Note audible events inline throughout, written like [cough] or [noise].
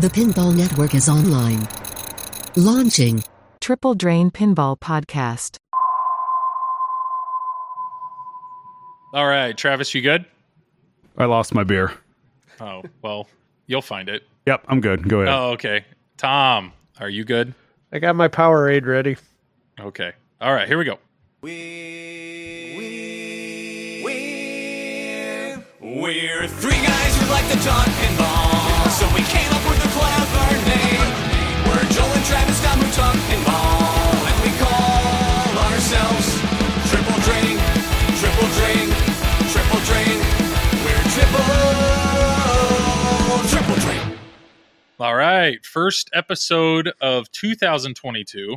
The Pinball Network is online. Launching. Triple Drain Pinball Podcast. All right, Travis, you good? I lost my beer. Oh, well, you'll find it. Yep, I'm good. Go ahead. Oh, okay. Tom, are you good? I got my Powerade ready. Okay. All right, here we go. We We're three guys who like to talk pinball, so we came up with All right, first episode of 2022.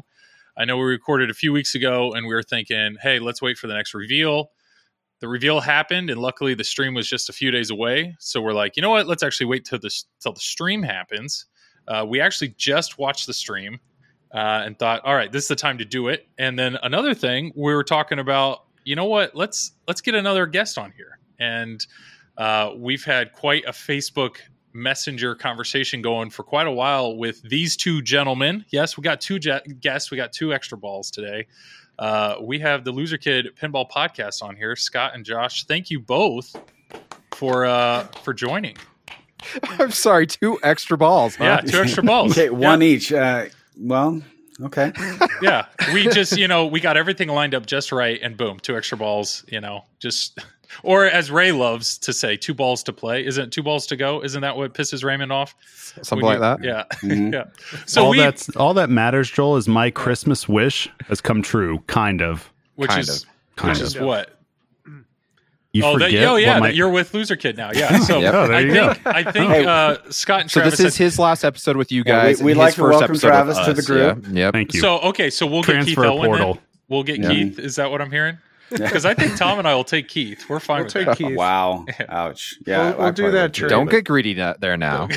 I know we recorded a few weeks ago and we were thinking, hey, let's wait for the next reveal. The reveal happened, and luckily the stream was just a few days away. So we're like, you know what? Let's actually wait till this till the stream happens. Uh, we actually just watched the stream uh, and thought, all right, this is the time to do it. And then another thing, we were talking about, you know what? Let's let's get another guest on here. And uh, we've had quite a Facebook messenger conversation going for quite a while with these two gentlemen. Yes, we got two je- guests. We got two extra balls today. Uh, we have the Loserkid Pinball Podcast on here. Scott and Josh, thank you both for uh, for joining. [laughs] I'm sorry, two extra balls. Huh? Yeah, two extra balls. [laughs] Okay, one each. Uh, well, okay. [laughs] yeah, we just you know we got everything lined up just right, and boom, two extra balls. You know, just or as Ray loves to say, two balls to play. Isn't it two balls to go? Isn't that what pisses Raymond off? Something When like that. Yeah, [laughs] Mhm. yeah. So all we, that's all that matters, Joel, is my Christmas wish has come true. Kind of. which kind is of. Kind which of. is what You oh, that, oh yeah, my- that you're with Loserkid now. Yeah. So [laughs] Yep. Oh, I think I think Hey. uh, Scott and So Travis. this is had- his last episode with you Yeah, we- guys. we'd like to first welcome episode with Travis to the group. Yeah. Yep. Thank you. so okay, so we'll get Keith Transfer Elwin. portal. Then. We'll get Yeah. Keith. Is that what I'm hearing? Because [laughs] I think Tom and I will take Keith. We're fine We'll with take that. Keith. Wow. [laughs] Ouch. Yeah. We'll- we'll do that. Trade, Don't get greedy there now.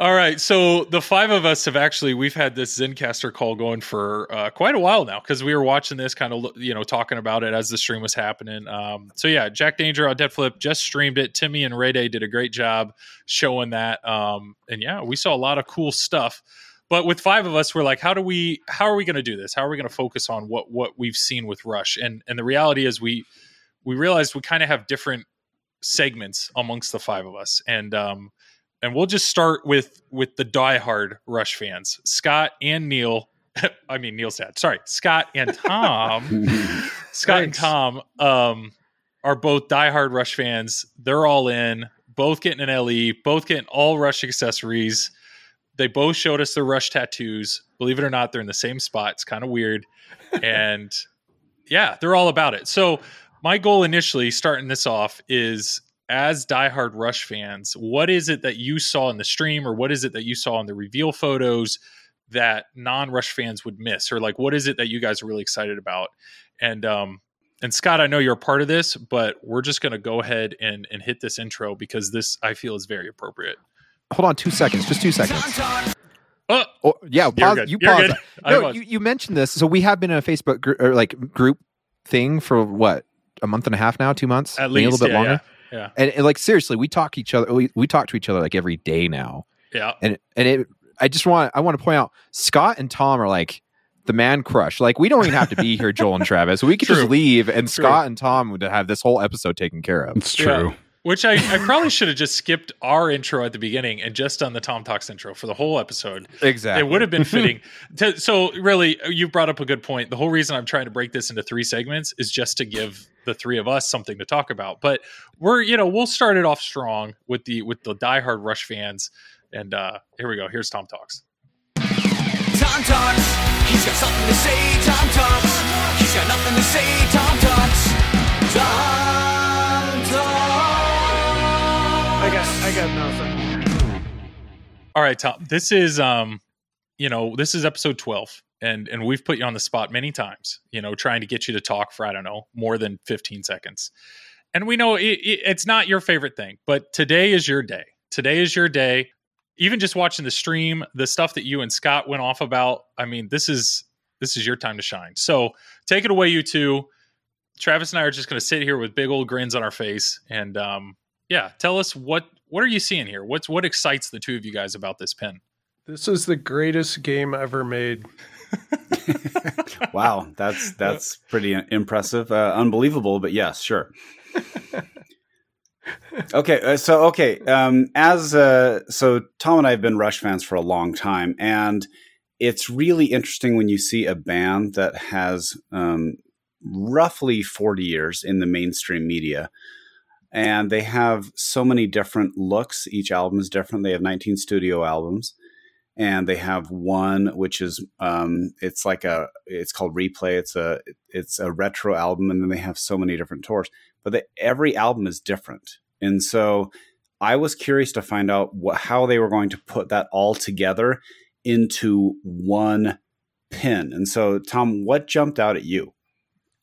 All right, so the five of us have actually we've had this Zencastr call going for uh, quite a while now because we were watching this kind of you know talking about it as the stream was happening. Um, so yeah, Jack Danger on Deadflip just streamed it. Timmy and Ray Day did a great job showing that, um, and yeah, we saw a lot of cool stuff. But with five of us, we're like, how do we? How are we going to do this? How are we going to focus on what what we've seen with Rush? And and the reality is we we realized we kind of have different segments amongst the five of us, and um, and we'll just start with with the diehard Rush fans, Scott and Neil. [laughs] I mean Neil's dad. Sorry, Scott and [laughs] Tom. Scott and Tom um, are both diehard Rush fans. They're all in. Both getting an LE. Both getting all Rush accessories. They both showed us their Rush tattoos. Believe it or not, they're in the same spot. It's kind of weird, [laughs] and yeah, they're all about it. So my goal initially, starting this off, is as diehard Rush fans, what is it that you saw in the stream, or what is it that you saw in the reveal photos that non-Rush fans would miss, or like what is it that you guys are really excited about? And um, and Scott, I know you're a part of this, but we're just going to go ahead and and hit this intro because this I feel is very appropriate. Hold on two seconds. Just two seconds. Oh, Oh, yeah, pause, you pause. [laughs] No, you, you mentioned this. So we have been in a Facebook gr- or like group thing for what a month and a half now, two months, at Maybe least a little bit yeah, longer. Yeah, And, and like seriously, we talk each other. We, we talk to each other like every day now. yeah, And and it, I just want I want to point out Scott and Tom are like the man crush. Like we don't even have to be here, Joel and Travis. We could True. just leave, and True. Scott and Tom would have this whole episode taken care of. It's Yeah. true. Which I, I probably should have just skipped our intro at the beginning and just done the Tom Talks intro for the whole episode. Exactly. It would have been fitting. [laughs] to, so, really, you brought up a good point. The whole reason I'm trying to break this into three segments is just to give the three of us something to talk about. But we're, you know, we'll start it off strong with the with the diehard Rush fans. And uh here we go. Here's Tom Talks. Tom talks. He's got something to say. Tom talks. He's got nothing to say. Tom talks. Tom talks. I got I got nothing. All right, Tom. This is um, you know, this is episode twelve, and and we've put you on the spot many times. You know, trying to get you to talk for I don't know more than fifteen seconds, and we know it, it, it's not your favorite thing, but today is your day. Today is your day. Even just watching the stream, the stuff that you and Scott went off about. I mean, this is this is your time to shine. So take it away, you two. Travis and I are just going to sit here with big old grins on our face, and um, yeah, tell us what what are you seeing here? What's what excites the two of you guys about this pin? This is the greatest game ever made. [laughs] wow, that's that's pretty impressive, uh, unbelievable, but yes, sure. okay, uh, so okay, um, as uh, so Tom and I have been Rush fans for a long time, and it's really interesting when you see a band that has um, roughly forty years in the mainstream media, and they have so many different looks. Each album is different. They have nineteen studio albums and they have one which is um, it's like a it's called replay. It's a it's a retro album and then they have so many different tours but the, every album is different. And so i was curious to find out what, how they were going to put that all together into one pin. And so tom what jumped out at you?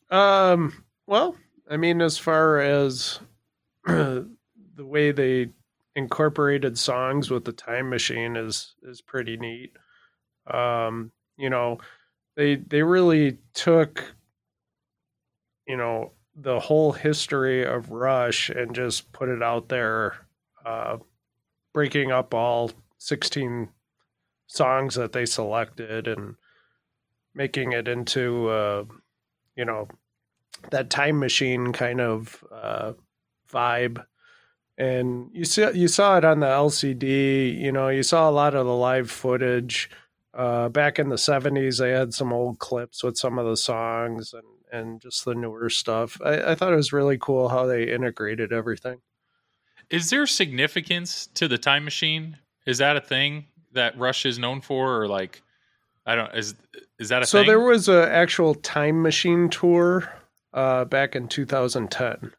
Um, well, I mean, as far as [clears throat] the way they incorporated songs with the time machine is is pretty neat. Um, you know, they they really took you know the whole history of Rush and just put it out there, uh, breaking up all sixteen songs that they selected and making it into uh, you know that time machine kind of uh, vibe and you saw you saw it on the LCD. You know, you saw a lot of the live footage. Uh, back in the '70s, they had some old clips with some of the songs and and just the newer stuff. I, I thought it was really cool how they integrated everything. Is there significance to the time machine? Is that a thing that Rush is known for, or like, I don't is is that a so thing? there was an actual time machine tour uh, back in 2010.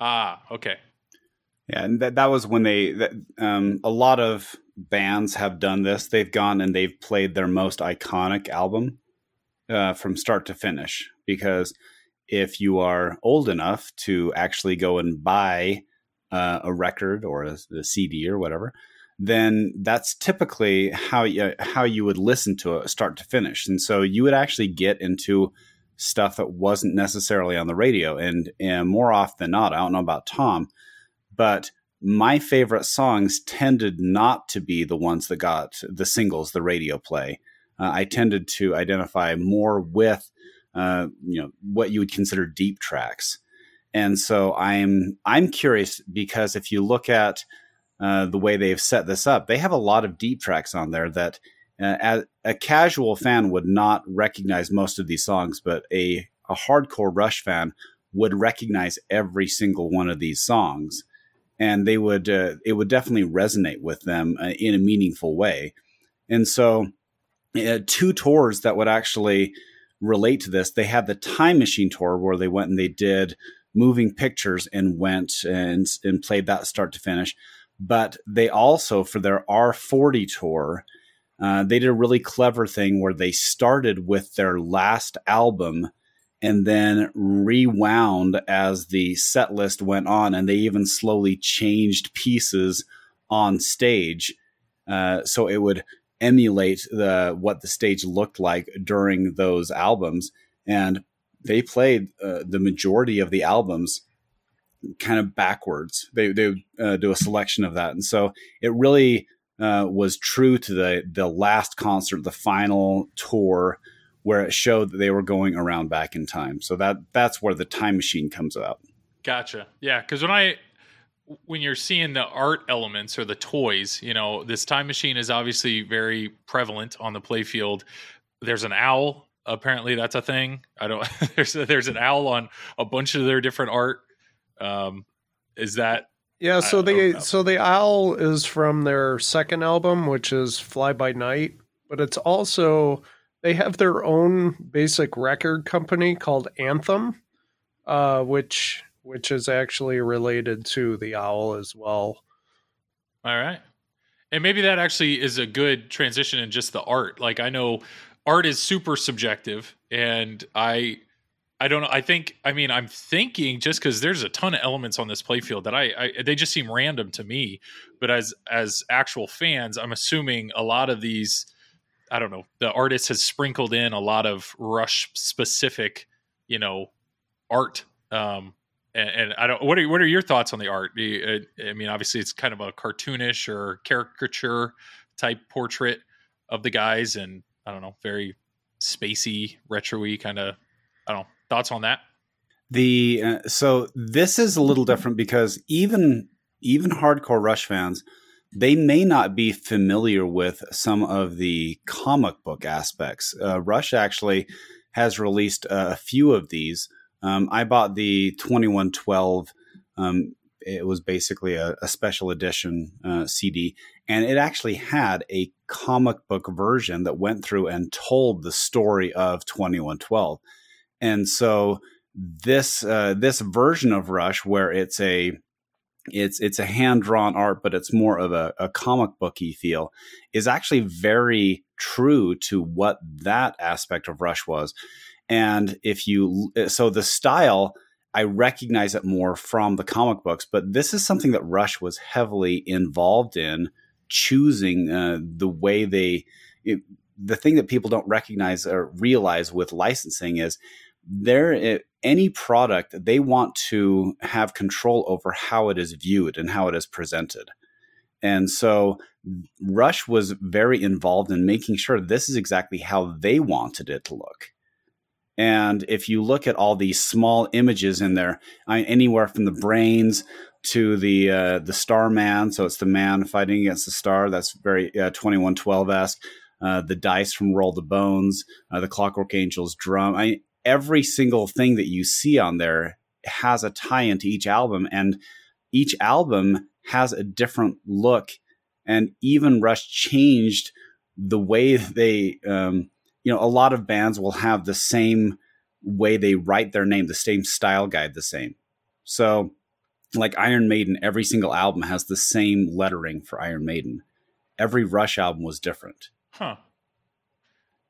ah, okay. Yeah, and that that was when they that, um, a lot of bands have done this. They've gone and they've played their most iconic album uh, from start to finish. Because if you are old enough to actually go and buy uh, a record or a, a CD or whatever, then that's typically how you how you would listen to it start to finish. And so you would actually get into stuff that wasn't necessarily on the radio. And, and more often than not, I don't know about Tom, but my favorite songs tended not to be the ones that got the singles, the radio play. Uh, I tended to identify more with, uh, you know, what you would consider deep tracks. And so I'm I'm curious because if you look at uh, the way they've set this up, they have a lot of deep tracks on there that uh, as a casual fan would not recognize most of these songs, but a a hardcore Rush fan would recognize every single one of these songs and they would uh, it would definitely resonate with them uh, in a meaningful way. And so, uh, two tours that would actually relate to this. They had the Time Machine tour where they went and they did moving pictures and went and and played that start to finish. But they also for their R40 tour. Uh, they did a really clever thing where they started with their last album and then rewound as the set list went on and they even slowly changed pieces on stage. Uh, so it would emulate the what the stage looked like during those albums. And they played uh, the majority of the albums kind of backwards. They, they uh, do a selection of that. And so it really uh, was true to the the last concert the final tour where it showed that they were going around back in time. So that that's where the time machine comes out. Gotcha. Yeah, because when I when you're seeing the art elements or the toys, you know, this time machine is obviously very prevalent on the playfield. There's an owl. Apparently, that's a thing. I don't. [laughs] there's there's an owl on a bunch of their different art. Um, is that Yeah, so I the so the owl is from their second album, which is Fly by Night, but it's also they have their own basic record company called Anthem, uh, which which is actually related to the owl as well. All right. And maybe that actually is a good transition in just the art. Like I know art is super subjective and I I don't know. I think I mean I'm thinking just cuz there's a ton of elements on this playfield that I, I they just seem random to me, but as as actual fans, I'm assuming a lot of these I don't know, the artist has sprinkled in a lot of rush specific, you know, art um and, and I don't. What are what are your thoughts on the art? Uh, I mean, obviously, it's kind of a cartoonish or caricature type portrait of the guys, and I don't know, very spacey, retro-y kind of. I don't know. Thoughts on that? The uh, so this is a little different because even even hardcore Rush fans, they may not be familiar with some of the comic book aspects. Uh, Rush actually has released uh, a few of these. Um, I bought the 2112. Um, it was basically a, a special edition uh, CD, and it actually had a comic book version that went through and told the story of 2112. And so this uh, this version of Rush, where it's a it's it's a hand drawn art, but it's more of a, a comic booky feel, is actually very true to what that aspect of Rush was. And if you so the style, I recognize it more from the comic books, but this is something that Rush was heavily involved in choosing uh, the way they. It, the thing that people don't recognize or realize with licensing is there any product they want to have control over how it is viewed and how it is presented and so rush was very involved in making sure this is exactly how they wanted it to look and if you look at all these small images in there anywhere from the brains to the uh, the star man so it's the man fighting against the star that's very uh, 2112esque uh, the dice from Roll the Bones, uh, the Clockwork Angels drum. I, every single thing that you see on there has a tie into each album, and each album has a different look. And even Rush changed the way [laughs] they, um, you know, a lot of bands will have the same way they write their name, the same style guide, the same. So, like Iron Maiden, every single album has the same lettering for Iron Maiden. Every Rush album was different. Huh.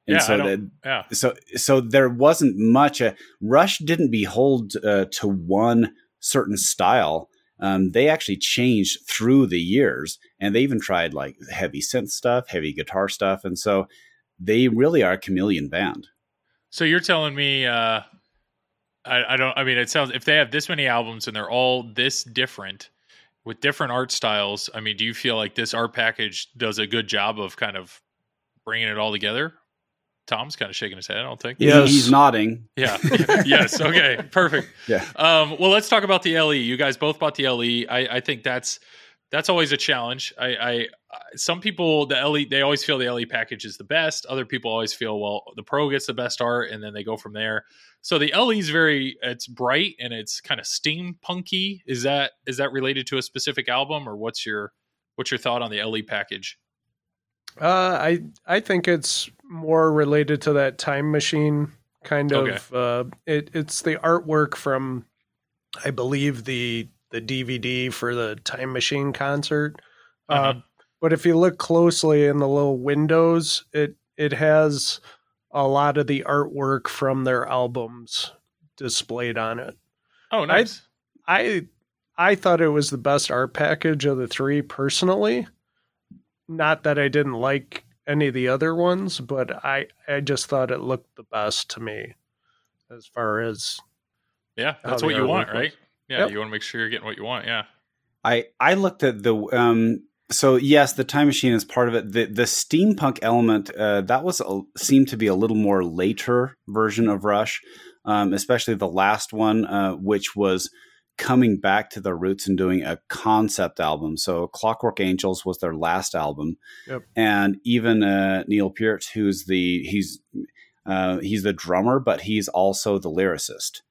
And yeah, so that, yeah. So so there wasn't much. A, Rush didn't behold uh, to one certain style. Um, they actually changed through the years, and they even tried like heavy synth stuff, heavy guitar stuff, and so they really are a chameleon band. So you're telling me, uh, I, I don't. I mean, it sounds if they have this many albums and they're all this different with different art styles. I mean, do you feel like this art package does a good job of kind of bringing it all together? Tom's kind of shaking his head. I don't think. Yeah, He's nodding. Yeah. [laughs] yes. Okay. Perfect. [laughs] Yeah. Um, well, let's talk about the LE. You guys both bought the LE. I, I think that's that's always a challenge. I, I some people the LE they always feel the LE package is the best. Other people always feel well the Pro gets the best art, and then they go from there. So the LE is very it's bright and it's kind of steampunky. Is that is that related to a specific album, or what's your what's your thought on the LE package? Uh, I I think it's more related to that time machine kind of. Okay. Uh, it it's the artwork from, I believe the the DVD for the time machine concert. Uh, Uh-huh. but if you look closely in the little windows, it it has a lot of the artwork from their albums displayed on it. Oh, nice. I I thought it was the best art package of the three personally. Not that I didn't like any of the other ones, but I I just thought it looked the best to me as far as yeah, that's what you want, was. right? Yeah, Yep. you want to make sure you're getting what you want. Yeah. I I looked at the um so yes, the time machine is part of it. The the steampunk element uh, that was a, seemed to be a little more later version of Rush, um, especially the last one, uh, which was coming back to their roots and doing a concept album. So Clockwork Angels was their last album, Yep. and even uh, Neil Peart, who's the he's uh, he's the drummer, but he's also the lyricist,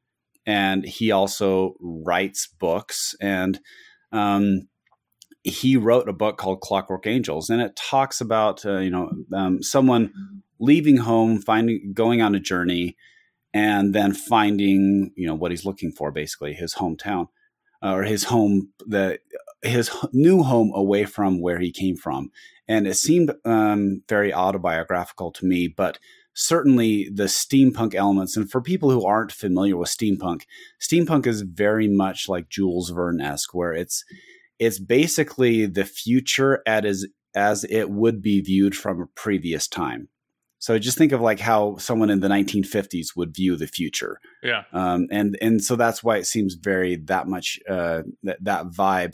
and he also writes books and. Um, he wrote a book called Clockwork Angels, and it talks about uh, you know um, someone leaving home, finding going on a journey, and then finding you know what he's looking for, basically his hometown uh, or his home, the his new home away from where he came from, and it seemed um, very autobiographical to me, but certainly the steampunk elements and for people who aren't familiar with steampunk steampunk is very much like jules verne-esque where it's it's basically the future at as as it would be viewed from a previous time So just think of like how someone in the 1950s would view the future, Yeah. um, and and so that's why it seems very that much uh, that that vibe.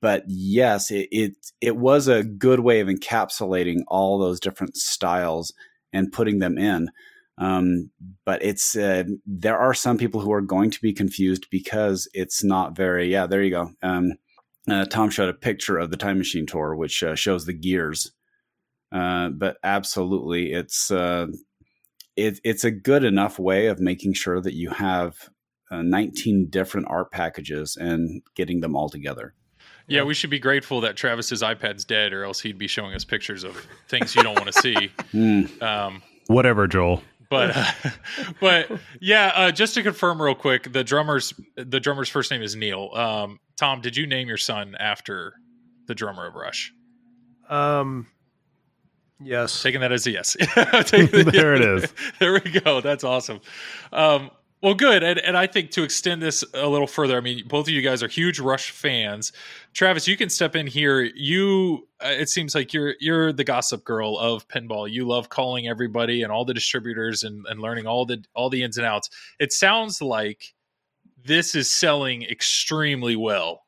But yes, it, it it was a good way of encapsulating all those different styles and putting them in. Um, but it's uh, there are some people who are going to be confused because it's not very. Yeah, there you go. Um, uh, Tom showed a picture of the Time Machine tour, which uh, shows the gears. Uh, but absolutely, it's uh, it, it's a good enough way of making sure that you have uh, 19 different art packages and getting them all together. Yeah, we should be grateful that Travis's iPad's dead, or else he'd be showing us pictures of things you don't want to see. [laughs] Mm. Um, Whatever, Joel. but uh, [laughs] but yeah, uh, just to confirm real quick, the drummer's the drummer's first name is Neil. Um, Tom, did you name your son after the drummer of Rush? Um, yes. Taking that as a yes. The- [laughs] [laughs] There it is. there we go. That's awesome. Um, well, good. And, and I think to extend this a little further, I mean, both of you guys are huge Rush fans. Travis, you can step in here. You, uh, it seems like you're you're the gossip girl of pinball. You love calling everybody and all the distributors and, and learning all the all the ins and outs. It sounds like this is selling extremely well.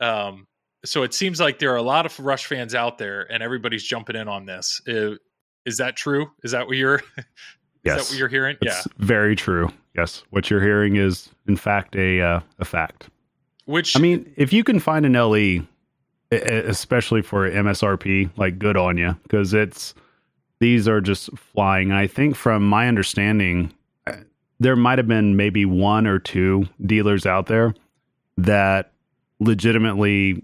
Um, so it seems like there are a lot of Rush fans out there, and everybody's jumping in on this. Uh, is that true? Is that what you're? [laughs] Is Yes. that what you're hearing? It's very true. Yes, what you're hearing is in fact a uh, a fact. Which I mean, if you can find an LE, especially for MSRP, like good on you, because it's these are just flying. I think from my understanding, uh, there might have been maybe one or two dealers out there that legitimately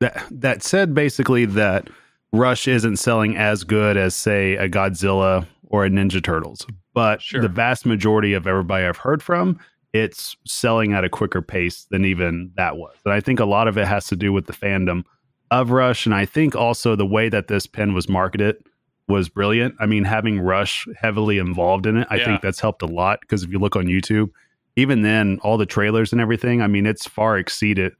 that that said basically that Rush isn't selling as good as say a Godzilla or a Ninja Turtles, but Sure. the vast majority of everybody I've heard from it's selling at a quicker pace than even that was. And I think a lot of it has to do with the fandom of Rush. And I think also the way that this pen was marketed was brilliant. I mean, having Rush heavily involved in it, I Yeah. think that's helped a lot because if you look on YouTube, even then, all the trailers and everything, I mean, it's far exceeded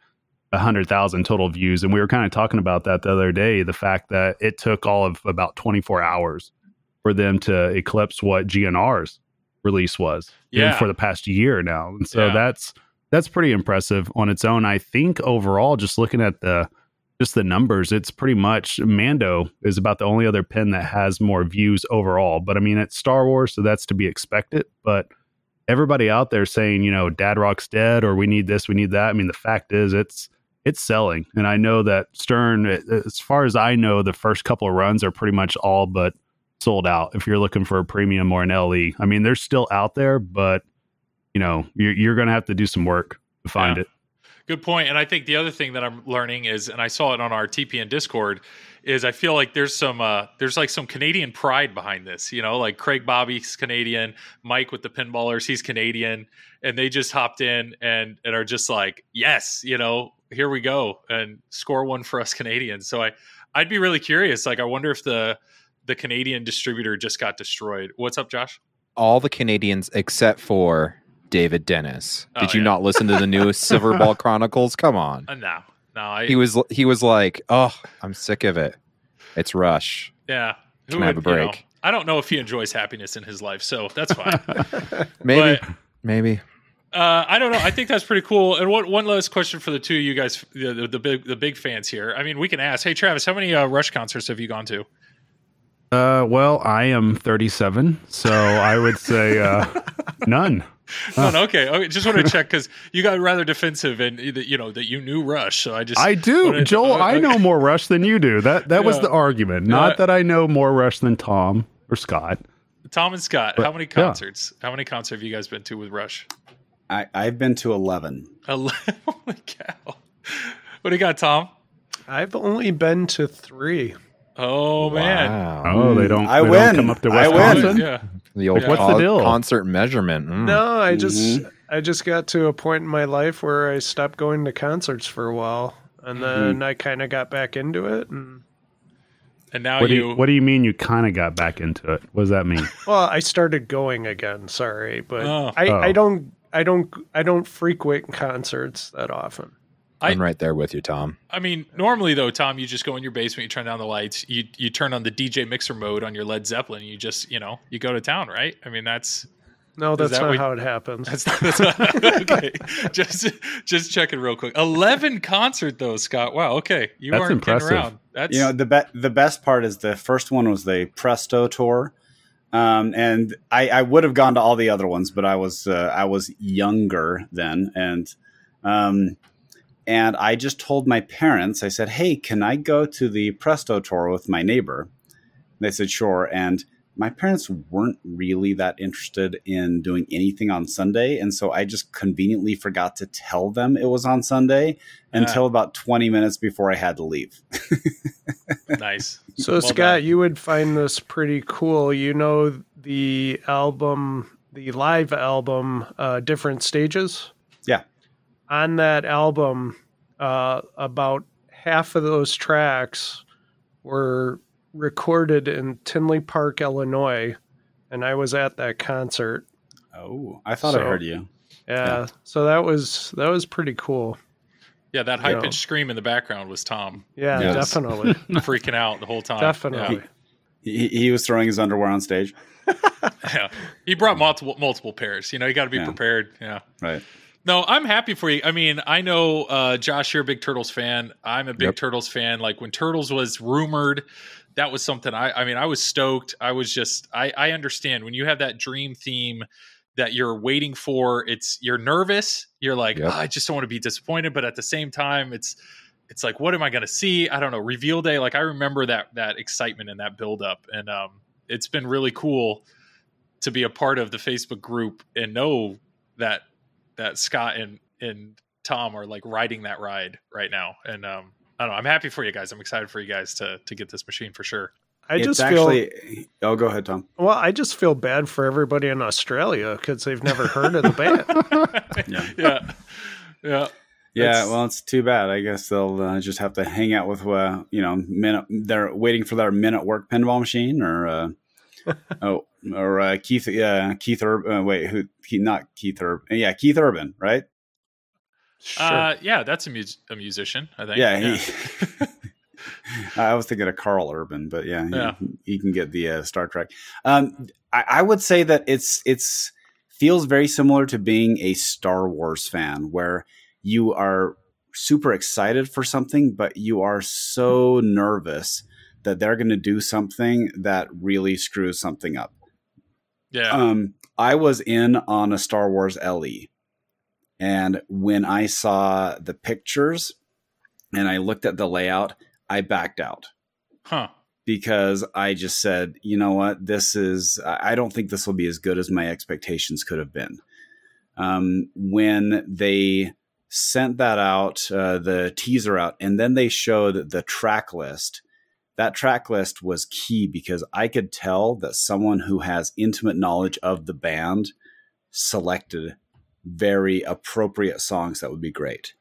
a hundred thousand total views. And we were kind of talking about that the other day, the fact that it took all of about 24 hours for them to eclipse what GNR's release was Yeah. for the past year now. And so Yeah. that's that's pretty impressive on its own. I think overall, just looking at the just the numbers, it's pretty much Mando is about the only other pen that has more views overall. But I mean, it's Star Wars, so that's to be expected. But everybody out there saying, you know, Dad Rock's dead, or we need this, we need that. I mean, the fact is, it's it's selling, and I know that Stern, as far as I know, the first couple of runs are pretty much all but sold out. If you're looking for a premium or an LE, I mean, they're still out there, but you know, you're you're going to have to do some work to find Yeah. it. Good point. And I think the other thing that I'm learning is, and I saw it on our TPN Discord, is I feel like there's some uh, there's like some Canadian pride behind this. You know, like Craig Bobby's Canadian, Mike with the pinballers, he's Canadian, and they just hopped in and and are just like, yes, you know, here we go and score one for us [laughs] Canadians. So I I'd be really curious. Like, I wonder if the the Canadian distributor just got destroyed. What's up, Josh? All the Canadians except for David Dennis. Oh, Did you yeah. not listen to the newest [laughs] Silverball Chronicles? Come on. Uh, no, no, I, He was he was like, "Oh, I'm sick of it. It's Rush." yeah. Who Can I have would, a you know, break? I don't know if he enjoys happiness in his life, so that's fine. [laughs] Maybe, But- maybe. Uh, I don't know. I think that's pretty cool. And one one last question for the two of you guys, the, the, the big the big fans here. I mean, we can ask. Hey, Travis, how many uh, Rush concerts have you gone to? Uh, well, I am 37, so I would say uh, [laughs] none. No, no, okay. okay. Just want to check because you got rather defensive and you know that you knew Rush. So I just I do, wanted- Joel. uh, I know more Rush than you do. That that was the argument. Not that I know more Rush than Tom or Scott. Tom and Scott. But- how many yeah. concerts? How many concerts have you guys been to with Rush? I, I've been to 11. Ele- [laughs] Holy cow! What do you got, Tom? I've only been to three. Oh man, Wow. Oh, they don't. I they win. Don't come up to I win. Yeah. The old Yeah. What's the deal? concert measurement. Mm. No, I just Mhm. I just got to a point in my life where I stopped going to concerts for a while, and then I kind of got back into it. And And now What do you, you What do you mean? You kind of got back into it? What does that mean? well, I started going again. Sorry, but Oh. I, Oh. I don't I don't I don't frequent concerts that often. I- I'm right there with you, Tom. I mean, normally though, Tom, you just go in your basement, you turn down the lights, you you turn on the DJ mixer mode on your Led Zeppelin, you just you know you go to town, right? I mean, that's No, that's that not what- how it happens. that's, not, that's [laughs] okay. just just checking real quick. Eleven concert though, Scott. Wow. Okay, you That's aren't impressive. Getting around. That's you know the be- the best part is the first one was the Presto tour, um, and I, I would have gone to all the other ones, but I was uh, I was younger then, and um, and I just told my parents. I said, "Hey, can I go to the Presto tour with my neighbor?" They said, "Sure." And my parents weren't really that interested in doing anything on Sunday, and so I just conveniently forgot to tell them it was on Sunday Yeah. until about twenty minutes before I had to leave. [laughs] nice. So, Well Scott, done. you would find this pretty cool. You know the album, the live album, uh, Different Stages? Yeah. On that album, uh, about half of those tracks were recorded in Tinley Park, Illinois. And I was at that concert. Oh, I thought I heard you. Yeah, Yeah. So that was that was pretty cool. Yeah, that high pitched scream in the background was Tom Yeah, Yes. definitely. [laughs] freaking out the whole time. definitely. He, he was throwing his underwear on stage. Yeah. [laughs] yeah. He brought multiple multiple pairs. You know, you got to be Yeah. prepared. Yeah. Right. No, I'm happy for you. I mean, I know uh, Josh, you're a big Turtles fan. I'm a big Yep. Turtles fan. Like when Turtles was rumored, that was something I. I mean, I was stoked. I was just. I. I understand when you have that dream theme that you're waiting for. It's you're nervous. You're like, Yep. "Ah, I just don't want to be disappointed, but at the same time, it's. It's like, what am I going to see? I don't know. Reveal day. Like I remember that that excitement and that build up, and um, it's been really cool to be a part of the Facebook group and know that that Scott and and Tom are like riding that ride right now. And um, I don't know. I'm happy for you guys. I'm excited for you guys to to get this machine for sure. I It's just feel actually. Oh, go ahead, Tom. well. I just feel bad for everybody in Australia because they've never heard of the band. [laughs] [laughs] Yeah. yeah, yeah. Yeah, That's- well, it's too bad. I guess they'll uh, just have to hang out with, uh, you know, minute. They're waiting for their Men at Work pinball machine, or uh, [laughs] oh, or uh, Keith, yeah, Keith Urban. Uh, wait, who? He, not Keith Urban. Yeah, Keith Urban, right? Sure. Uh, yeah, that's a, mus- a musician. I think. Yeah, he. [laughs] I was thinking of Karl Urban, but yeah, he, Yeah. he can get the uh, Star Trek. Um, I, I would say that it's it's feels very similar to being a Star Wars fan, where you are super excited for something, but you are so nervous that they're going to do something that really screws something up. yeah. Um, I was in on a Star Wars LE, and when I saw the pictures and I looked at the layout, I backed out huh. because I just said, you know what, this is. I don't think this will be as good as my expectations could have been. Um, when they sent that out, uh, the teaser out, and then they showed the track list. That track list was key because I could tell that someone who has intimate knowledge of the band selected very appropriate songs that would be great.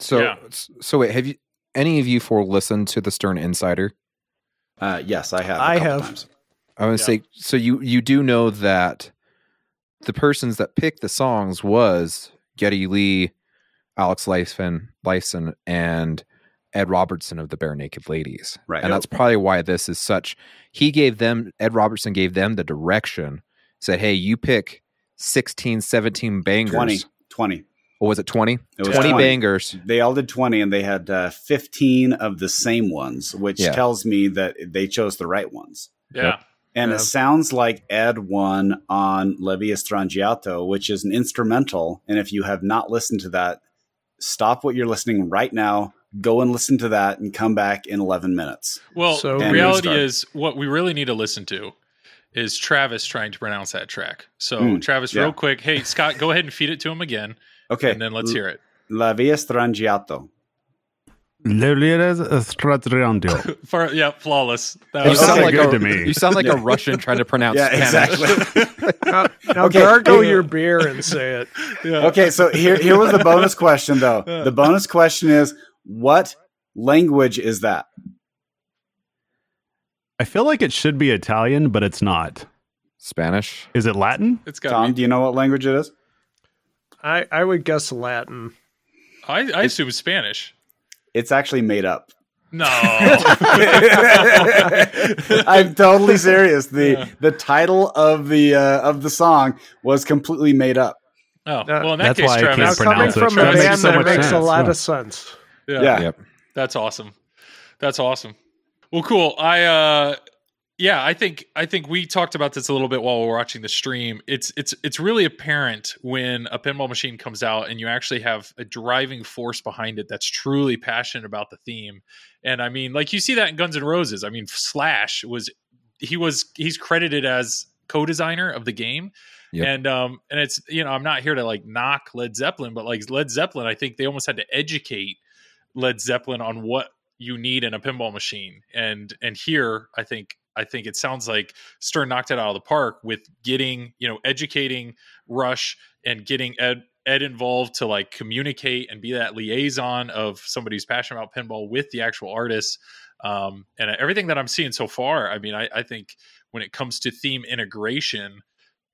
So, Yeah. so wait, have you any of you four listened to the Stern Insider? Uh, yes, I have. a I couple have. Times. I want to Yeah. say, so you you do know that the persons that picked the songs was Geddy Lee, Alex Lifeson, Lifeson, and Ed Robertson of the Barenaked Ladies, Right. and that's probably why this is such. He gave them Ed Robertson gave them the direction. Said, "Hey, you pick 16, 17 bangers. 20. 20. Or was it twenty? It was 20 20. bangers. They all did 20 and they had uh, 15 of the same ones, which Yeah. tells me that they chose the right ones. Yeah. And Yeah. it sounds like Ed won on Levi Strangiato, which is an instrumental. And if you have not listened to that, stop what you're listening right now, go and listen to that, and come back in 11 minutes. Well, So- reality restart. is what we really need to listen to is Travis trying to pronounce that track. So, Mm, Travis, yeah. real quick, hey Scott, go ahead and feed it to him again, Okay. and then let's hear it. Levi Strangiato. [laughs] For, yeah, flawless. That You was- sound like good a, to me. You sound like a Russian trying to [laughs] pronounce Yeah, Spanish. exactly. [laughs] now, now Okay. gargle your beer and say it. yeah. okay, so here, here was the bonus question, though. The bonus question is what language is that? I feel like it should be Italian, but it's not. Spanish. Is it Latin? It's got Tom, me. do you know what language it is? I, I would guess Latin. I, I assume Spanish. It's actually made up. No. [laughs] [laughs] I'm totally serious. The Yeah. the title of the uh, of the song was completely made up. Oh, No, well, in that that's case, why I Travis, Now can't coming pronounce it. from That a makes band so that much makes a sense, lot yeah. of sense. Yeah, Yeah. Yep. that's awesome. That's awesome. Well, cool. I uh yeah, I think I think we talked about this a little bit while we we're watching the stream. It's it's it's really apparent when a pinball machine comes out and you actually have a driving force behind it that's truly passionate about the theme. And I mean, like you see that in Guns N' Roses. I mean, Slash was he was he's credited as co-designer of the game. Yep. And um and it's you know, I'm not here to like knock Led Zeppelin, but like Led Zeppelin, I think they almost had to educate Led Zeppelin on what you need in a pinball machine. And and here I think I think it sounds like Stern knocked it out of the park with getting, you know, educating Rush and getting Ed Ed involved to like communicate and be that liaison of somebody who's passionate about pinball with the actual artists. Um, and everything that I'm seeing so far, I mean, I, I think when it comes to theme integration,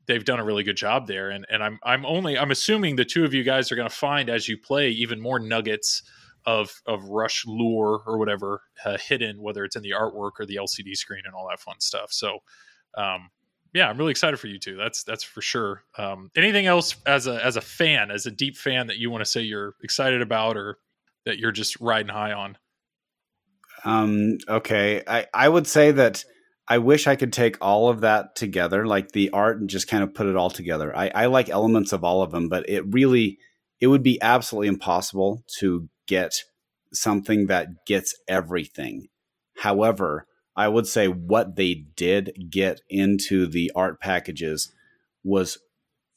they've done a really good job there. And and I'm I'm only I'm assuming the two of you guys are going to find as you play even more nuggets of of Rush lure or whatever uh, hidden, whether it's in the artwork or the LCD screen and all that fun stuff. So, um, yeah, I'm really excited for you two. That's that's for sure. Um, anything else as a as a fan, as a deep fan that you want to say you're excited about or that you're just riding high on? Um, okay, I I would say that I wish I could take all of that together, like the art, and just kind of put it all together. I, I like elements of all of them, but it really it would be absolutely impossible to get something that gets everything. However, I would say what they did get into the art packages was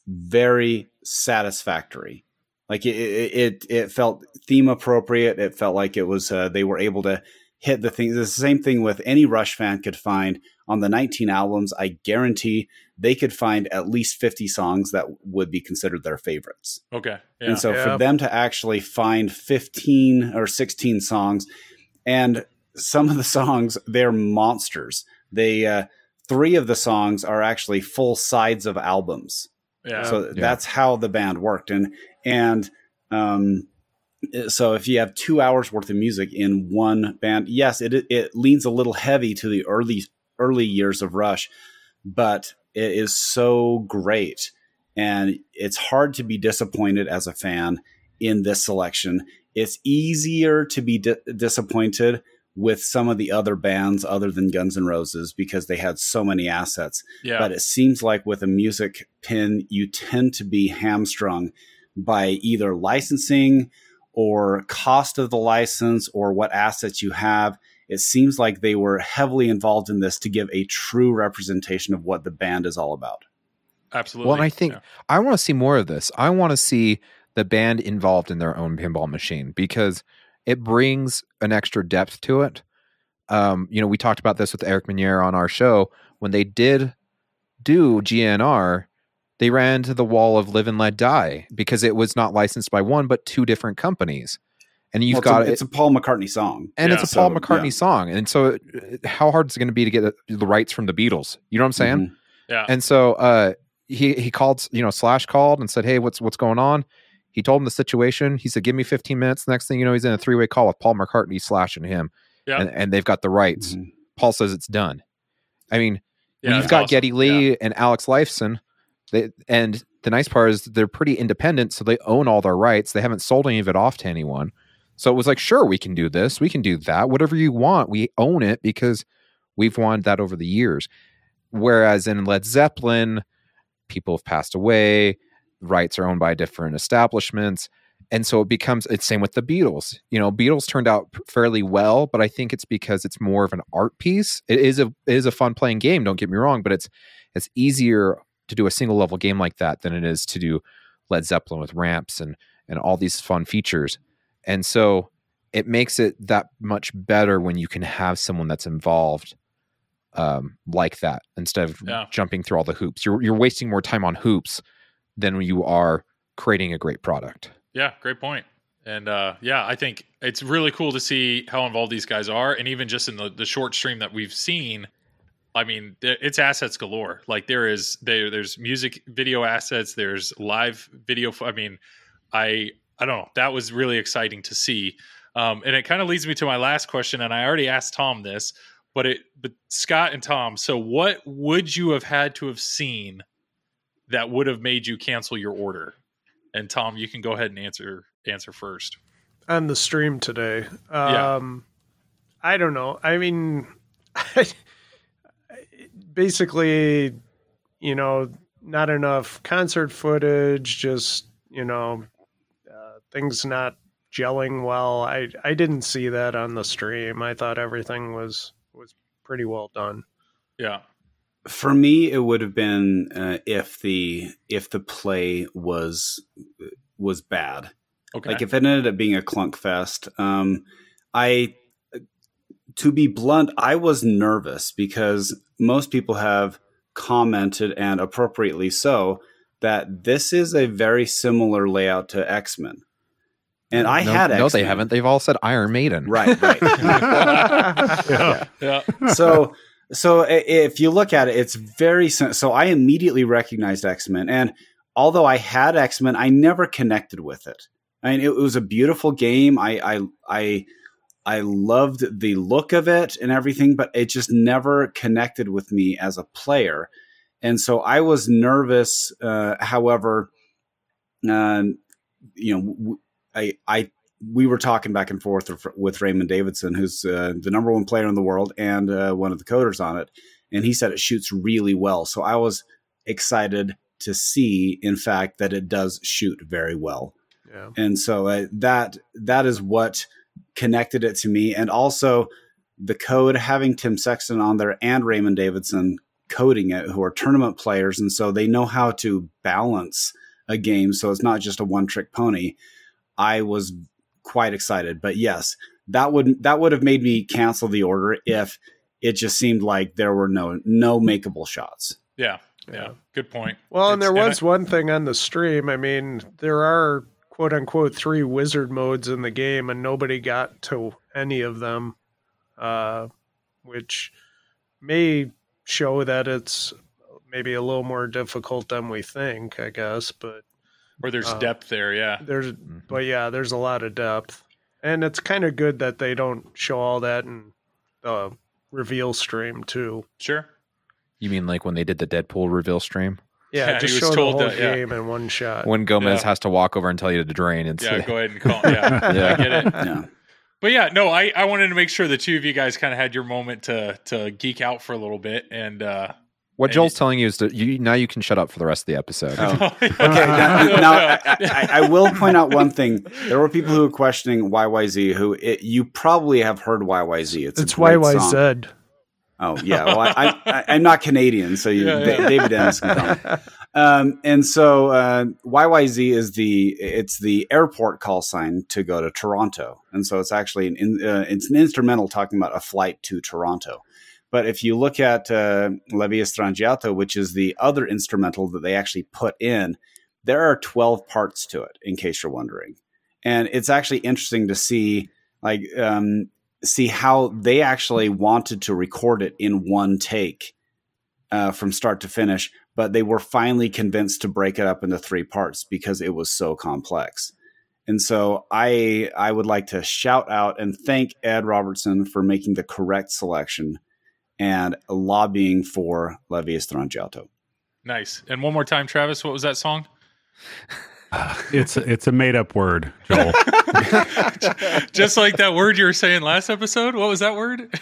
very satisfactory. Like it, it, it, felt theme appropriate. It felt like it was uh, they were able to hit the thing. The same thing with any Rush fan could find on the 19 albums. I guarantee they could find at least 50 songs that would be considered their favorites. Okay, yeah, And so Yeah. for them to actually find 15 or 16 songs, and some of the songs, they're monsters. They, uh, three of the songs are actually full sides of albums. yeah, So Yeah. that's how the band worked. And, and, um, Uh, so if you have two hours worth of music in one band, yes, it, it leans a little heavy to the early, early years of Rush, but it is so great. And it's hard to be disappointed as a fan in this selection. It's easier to be di- disappointed with some of the other bands other than Guns N' Roses because they had so many assets. yeah. But it seems like with a music pin, you tend to be hamstrung by either licensing or cost of the license or what assets you have. It seems like they were heavily involved in this to give a true representation of what the band is all about. Absolutely. Well, and I think Yeah. I want to see more of this. I want to see the band involved in their own pinball machine because it brings an extra depth to it. Um, you know, we talked about this with Eric Meunier on our show when they did do GNR. They ran into the wall of Live and Let Die because it was not licensed by one but two different companies, and you've Well, got it's a, it's a Paul McCartney song. and Yeah. it's a Paul McCartney yeah. song. And so, uh, how hard is it going to be to get the, the rights from the Beatles? You know what I'm saying? Mhm. yeah, And so uh, he he called, you know, Slash called and said, "Hey, what's what's going on?" He told him the situation. He said, "Give me 15 minutes." Next thing you know, he's in a three way call with Paul McCartney, Slash, and him, Yeah. and, and they've got the rights. Mhm. Paul says it's done. I mean, yeah, you've got awesome. Geddy Yeah. Lee and Alex Lifeson, they, and the nice part is they're pretty independent, so they own all their rights. They haven't sold any of it off to anyone. So it was like, sure, we can do this, we can do that, whatever you want. We own it because we've wanted that over the years. Whereas in Led Zeppelin, people have passed away, rights are owned by different establishments. And so it becomes it's same with the Beatles. You know, Beatles turned out fairly well, but I think it's because it's more of an art piece. It is a it is a fun playing game, don't get me wrong, but it's it's easier to do a single level game like that than it is to do Led Zeppelin with ramps and and all these fun features. And so it makes it that much better when you can have someone that's involved um, like that instead of Yeah. jumping through all the hoops. You're you're wasting more time on hoops than you are creating a great product. Yeah, great point. And uh, yeah, I think it's really cool to see how involved these guys are, and even just in the, the short stream that we've seen, I mean, it's assets galore. Like there is there there's music video assets, there's live video. I mean, I I don't know. That was really exciting to see. Um, and it kind of leads me to my last question, and I already asked Tom this, but it but Scott and Tom, so what would you have had to have seen that would have made you cancel your order? And Tom, you can go ahead and answer answer first. on the stream today. Yeah. Um, I don't know. I mean, [laughs] basically, you know, not enough concert footage. Just you know, uh, things not gelling well. I I didn't see that on the stream. I thought everything was was pretty well done. Yeah. For me, it would have been uh, if the if the play was was bad. Okay. Like if it ended up being a clunk fest, um, I, to be blunt, I was nervous because most people have commented and appropriately so that this is a very similar layout to X Men, and I no, had no, X-Men. they haven't. They've all said Iron Maiden. Right, right. [laughs] yeah. yeah. so so if you look at it it's very sim- so i immediately recognized x-men and although i had x-men i never connected with it i mean it was a beautiful game i i i i loved the look of it and everything but it just never connected with me as a player and so i was nervous uh, however um, you know i i we were talking back and forth with- with Raymond Davidson, who's uh, the number one player in the world and uh, one of the coders on it, and he said it shoots really well. So I was excited to see, in fact, that it does shoot very well, yeah. and so uh, that that is what connected it to me, and also the code having Tim Sexton on there and Raymond Davidson coding it, who are tournament players, and so they know how to balance a game, so it's not just a one trick pony. I was quite excited. But yes, that would that would have made me cancel the order if it just seemed like there were no no makeable shots. Yeah. Yeah. Yeah. Good point. Well, and It's- there and was one thing on the stream. I mean, there are quote unquote three wizard modes in the game, and nobody got to any of them, uh, which may show that it's maybe a little more difficult than we think, I guess. But Where there's uh, depth there. Yeah. there's, Mhm. but yeah, there's a lot of depth, and it's kind of good that they don't show all that in the reveal stream too. Sure. You mean like when they did the Deadpool reveal stream? Yeah, Yeah, just he was show the told whole that, yeah. game in one shot. When Gomez Yeah. has to walk over and tell you to drain. It's Yeah. Go ahead and call. Yeah. [laughs] Yeah. I get it. Yeah. But yeah, no, I, I wanted to make sure the two of you guys kind of had your moment to to geek out for a little bit, and uh, What Joel's telling you is that you now you can shut up for the rest of the episode. Oh. [laughs] [laughs] Okay, now, now I, I, I will point out one thing. There were people who were questioning YYZ. Who it, you probably have heard YYZ. It's, a it's great YY song. said. Oh yeah, well I, I, I'm not Canadian, so you, [laughs] Yeah, yeah. David Dennis can tell me. Um, and so uh, YYZ is the it's the airport call sign to go to Toronto, and so it's actually an in, uh, it's an instrumental talking about a flight to Toronto. But if you look at uh, La Villa Strangiato, which is the other instrumental that they actually put in, there are 12 parts to it, in case you're wondering. And it's actually interesting to see, like, um, see how they actually wanted to record it in one take uh, from start to finish, but they were finally convinced to break it up into three parts because it was so complex. And so I I would like to shout out and thank Ed Robertson for making the correct selection and lobbying for La Villa Strangiato. nice. And one more time, Travis, what was that song? [laughs] It's it's a made up word, Joel. [laughs] Just like that word you were saying last episode. What was that word?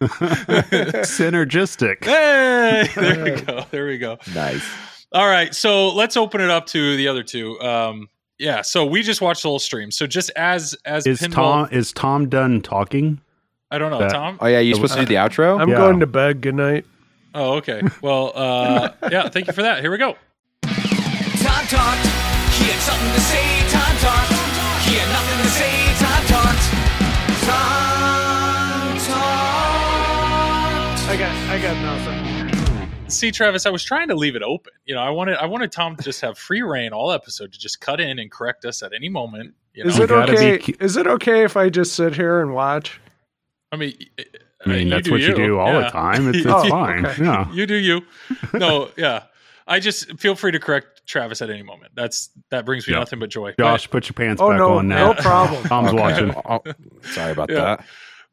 [laughs] Synergistic. Hey, [laughs] there we go. There we go. nice. All right, so let's open it up to the other two. Um, yeah, so we just watched the whole stream. So just as as Is pinball, Tom is Tom done talking? I don't know, that- Tom. Oh yeah, you supposed to do the outro? I'm Yeah. going to bed. Good night. Oh, okay. Well, uh, yeah, thank you for that. Here we go. Tom talked. He had something to say. Tom talked. He had nothing to say. Tom talked. Tom talked. I got I got nothing. See, Travis, I was trying to leave it open. You know, I wanted I wanted Tom to just have free reign all episode to just cut in and correct us at any moment. You know, Is it gotta be okay? cu- Is it okay if I just sit here and watch? I mean, I mean, you that's do what you do all Yeah. the time. It's, [laughs] it's Oh, fine. okay. Yeah. You do you. No, yeah. I just feel free to correct Travis at any moment. That's that brings me Yeah. nothing but joy. Josh, put your pants Oh back no, on now. no [laughs] problem. Tom's Okay. watching. Sorry about Yeah. that.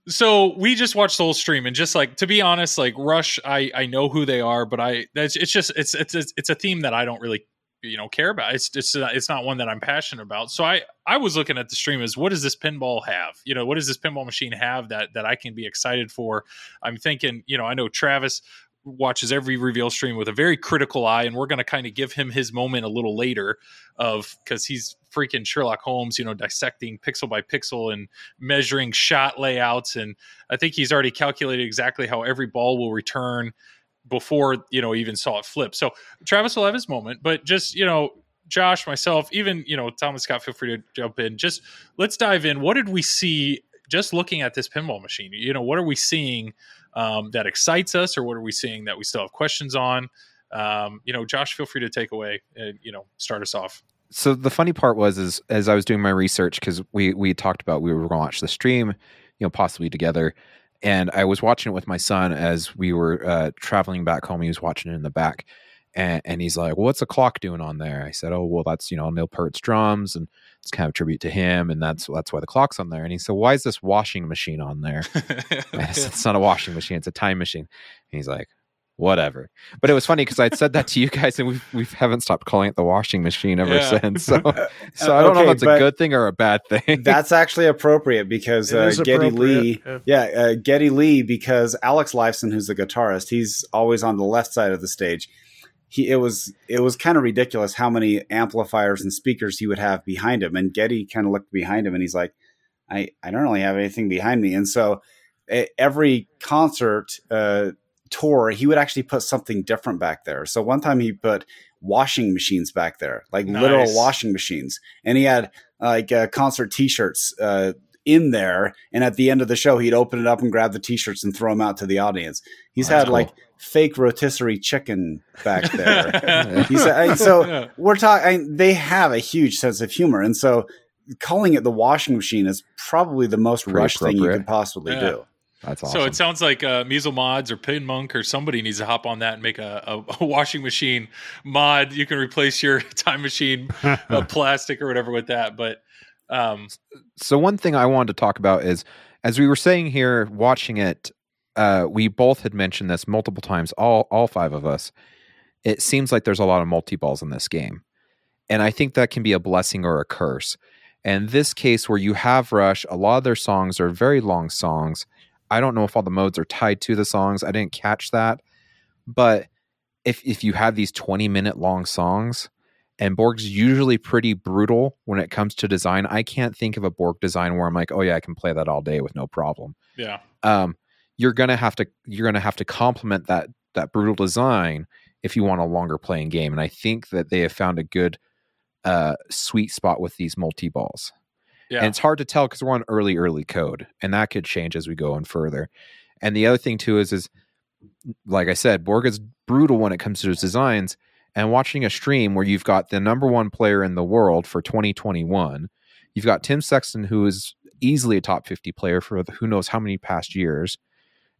so we just watched the whole stream and just like to be honest like rush i i know who they are but i that's it's just it's it's it's, it's a theme that i don't really you know care about it's it's not, it's not one that i'm passionate about so i i was looking at the stream as what does this pinball have you know what does this pinball machine have that that i can be excited for i'm thinking you know i know travis watches every reveal stream with a very critical eye and we're going to kind of give him his moment a little later of because he's freaking sherlock holmes you know dissecting pixel by pixel and measuring shot layouts and i think he's already calculated exactly how every ball will return before you know even saw it flip. So travis will have his moment but just you know josh myself even you know thomas scott feel free to jump in. Just let's dive in. What did we see just looking at this pinball machine? You know what are we seeing um, that excites us or what are we seeing that we still have questions on? Um, you know josh feel free to take away and you know start us off. So the funny part was is as I was doing my research because we we talked about we were going to watch the stream, you know, possibly together, and I was watching it with my son as we were uh, traveling back home. He was watching it in the back, and, and he's like, well, "What's the clock doing on there?" I said, "Oh, well, that's you know Neil Peart's drums, and it's kind of a tribute to him, and that's that's why the clock's on there." And he said, "Why is this washing machine on there?" [laughs] I said, it's not a washing machine; it's a time machine. And he's like, whatever. But it was funny because I'd said that to you guys, and we we haven't stopped calling it the washing machine ever Yeah. since. So, [laughs] so I don't know if that's a good thing or a bad thing. That's actually appropriate because It uh, is Geddy appropriate, Lee, yeah. yeah, uh, Geddy Lee, because Alex Lifeson, who's the guitarist, he's always on the left side of the stage. He it was it was kind of ridiculous how many amplifiers and speakers he would have behind him, and Geddy kind of looked behind him and he's like, I I don't really have anything behind me, and so every concert uh, tour he would actually put something different back there. So one time he put washing machines back there, like literal washing machines, and he had like uh, concert T-shirts uh, in there. And at the end of the show, he'd open it up and grab the T-shirts and throw them out to the audience. He's Oh, that's had like fake rotisserie chicken back [laughs] there. He said, I- so Yeah. we're talking. They have a huge sense of humor, and so calling it the washing machine is probably the most Pretty rush thing you appropriate. could possibly Yeah. do. That's awesome. So it sounds like uh, Mezel Mods or Pin Monk or somebody needs to hop on that and make a, a, [laughs] a washing machine mod. You can replace your [laughs] time machine uh, plastic or whatever with that. But um, so one thing I wanted to talk about is as we were saying here, watching it, uh, we both had mentioned this multiple times. All all five of us. It seems like there's a lot of multi balls in this game, and I think that can be a blessing or a curse. And this case, where you have Rush, a lot of their songs are very long songs. I don't know if all the modes are tied to the songs. I didn't catch that, but if if you have these 20 minute long songs, and Borg's usually pretty brutal when it comes to design. I can't think of a Borg design where I'm like, oh yeah, I can play that all day with no problem. yeah, Um, you're gonna have to you're gonna have to complement that that brutal design if you want a longer playing game. And I think that they have found a good uh, sweet spot with these multi balls. yeah, And it's hard to tell because we're on early, early code, and that could change as we go on further. And the other thing too is, is like I said, Borg is brutal when it comes to his designs. And watching a stream where you've got the number one player in the world for 2021, you've got Tim Sexton, who is easily a top 50 player for who knows how many past years,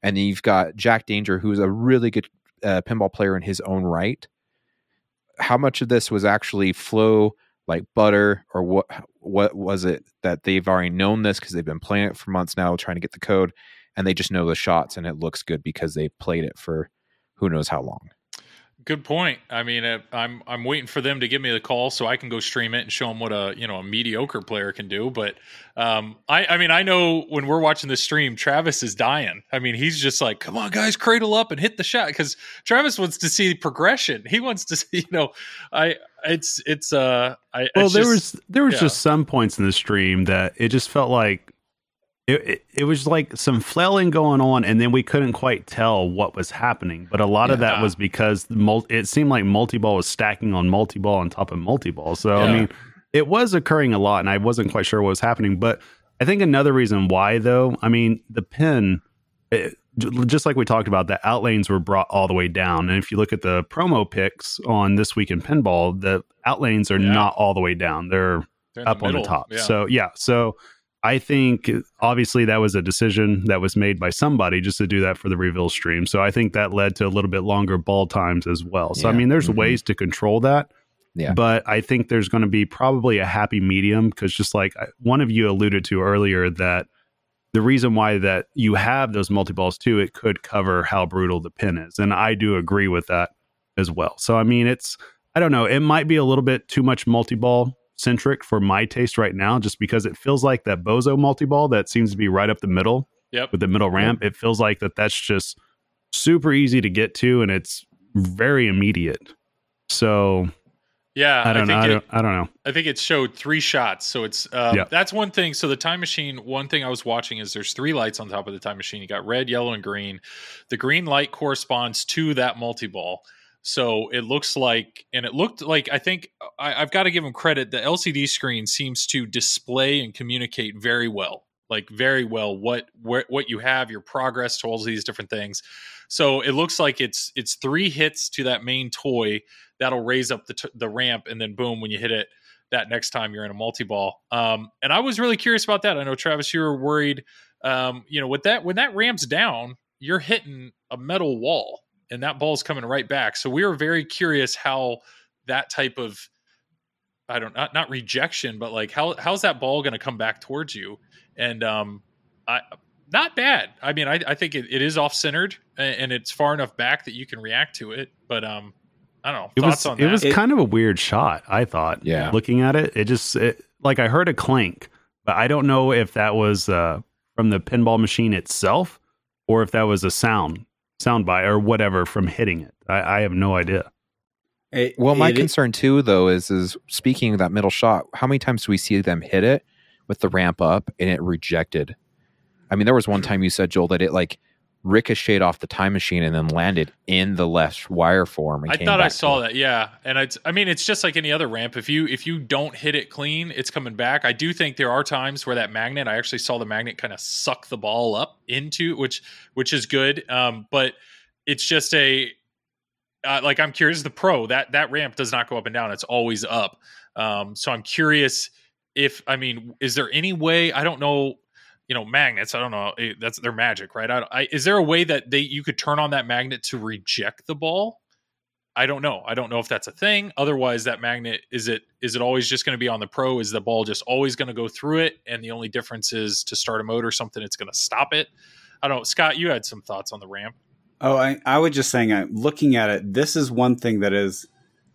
and then you've got Jack Danger, who's a really good uh, pinball player in his own right. How much of this was actually flow like butter or what what was it that they've already known this because they've been playing it for months now trying to get the code and they just know the shots and it looks good because they played it for who knows how long good point. I mean, uh, I'm I'm waiting for them to give me the call so I can go stream it and show them what a you know a mediocre player can do. But um, I I mean, I know when we're watching the stream, Travis is dying. I mean, he's just like, come on, guys, cradle up and hit the shot because Travis wants to see progression. He wants to [laughs] see, you know, I it's it's uh I Well, it's there just- was there was yeah. just some points in the stream that it just felt like it, it, it was like some flailing going on, and then we couldn't quite tell what was happening. But a lot of that was because the mul- it seemed like multi ball was stacking on multi ball on top of multi ball. So Yeah. I mean, it was occurring a lot, and I wasn't quite sure what was happening. But I think another reason why, though, I mean, the pin. Eh, it, just like we talked about, the outlanes were brought all the way down. And if you look at the promo picks on this week in pinball, the outlanes are Yeah. not all the way down. They're they're up on the top. Yeah. So yeah, so I think obviously that was a decision that was made by somebody just to do that for the reveal stream. So I think that led to a little bit longer ball times as well. So I mean, there's Mhm. ways to control that. Yeah. But I think there's going to be probably a happy medium because just like one of you alluded to earlier that the reason why that you have those multi balls too, it could cover how brutal the pin is. And I do agree with that as well. So I mean it's I don't know, it might be a little bit too much multi ball centric for my taste right now, just because it feels like that Bozo multi ball that seems to be right up the middle Yep. with the middle ramp. It feels like that that's just super easy to get to and it's very immediate. So Yeah, I don't know. think I it- don't, I don't know. I think it showed three shots. So it's uh, Yeah. that's one thing. So the time machine, one thing I was watching is there's three lights on top of the time machine. You got red, yellow, and green. The green light corresponds to that multi ball. So it looks like, and it looked like I think I, I've got to give them credit. The LCD screen seems to display and communicate very well, like very well what what what you have, your progress to all these different things. So it looks like it's it's three hits to that main toy that'll raise up the t- the ramp, and then boom, when you hit it, that next time you're in a multi ball. Um, and I was really curious about that. I know Travis, you were worried. Um, you know, with that when that ramps down, you're hitting a metal wall, and that ball's coming right back. So we were very curious how that type of I don't not not rejection, but like how how's that ball going to come back towards you? And um, I not bad. I mean, I, I think it, it is off centered and it's far enough back that you can react to it. But um, I don't know. It Thoughts was on it that? was kind of a weird shot. I thought. Yeah. Looking at it, it just it, like I heard a clank, but I don't know if that was uh, from the pinball machine itself or if that was a sound sound bite or whatever from hitting it. I, I have no idea. It- Well, my it- concern too, though, is is speaking of that middle shot. How many times do we see them hit it with the ramp up and it rejected? I mean, there was one time you said Joel that it like ricocheted off the time machine and then landed in the left wire form. I thought I saw that. Yeah, and it's. I mean, it's just like any other ramp. If you if you don't hit it clean, it's coming back. I do think there are times where that magnet. I actually saw the magnet kind of suck the ball up into which which is good. Um, but it's just a uh, like I'm curious. The pro that that ramp does not go up and down. It's always up. Um, so I'm curious if I mean, is there any way? I don't know. You know, magnets. I don't know. eh, That's their magic, right? I, I, is there a way that they you could turn on that magnet to reject the ball? I don't know. I don't know if that's a thing. Otherwise, that magnet is it is it always just going to be on the pro? Is the ball just always going to go through it? And the only difference is to start a mode or something, it's going to stop it. I don't. know. Scott, you had some thoughts on the ramp. Oh, I, I was just saying, uh, looking at it, this is one thing that is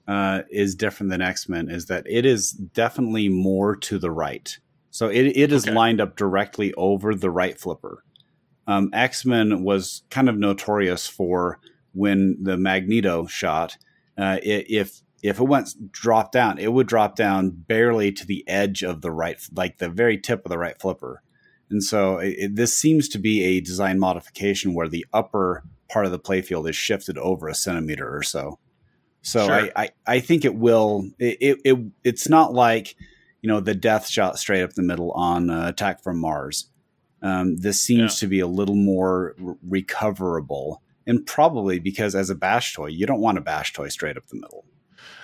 uh, is different than X Men is that it is definitely more to the right. So it it is Okay. lined up directly over the right flipper. Um, X Men was kind of notorious for when the Magneto shot. Uh, i if if it went drop down, it would drop down barely to the edge of the right, like the very tip of the right flipper. And so it, it- this seems to be a design modification where the upper part of the playfield is shifted over a centimeter or so. So Sure. I, I, I think it will. It, it, it it's not like you know the death shot straight up the middle on uh, Attack from Mars. Um, this seems to be a little more r- recoverable, and probably because as a bash toy, you don't want a bash toy straight up the middle.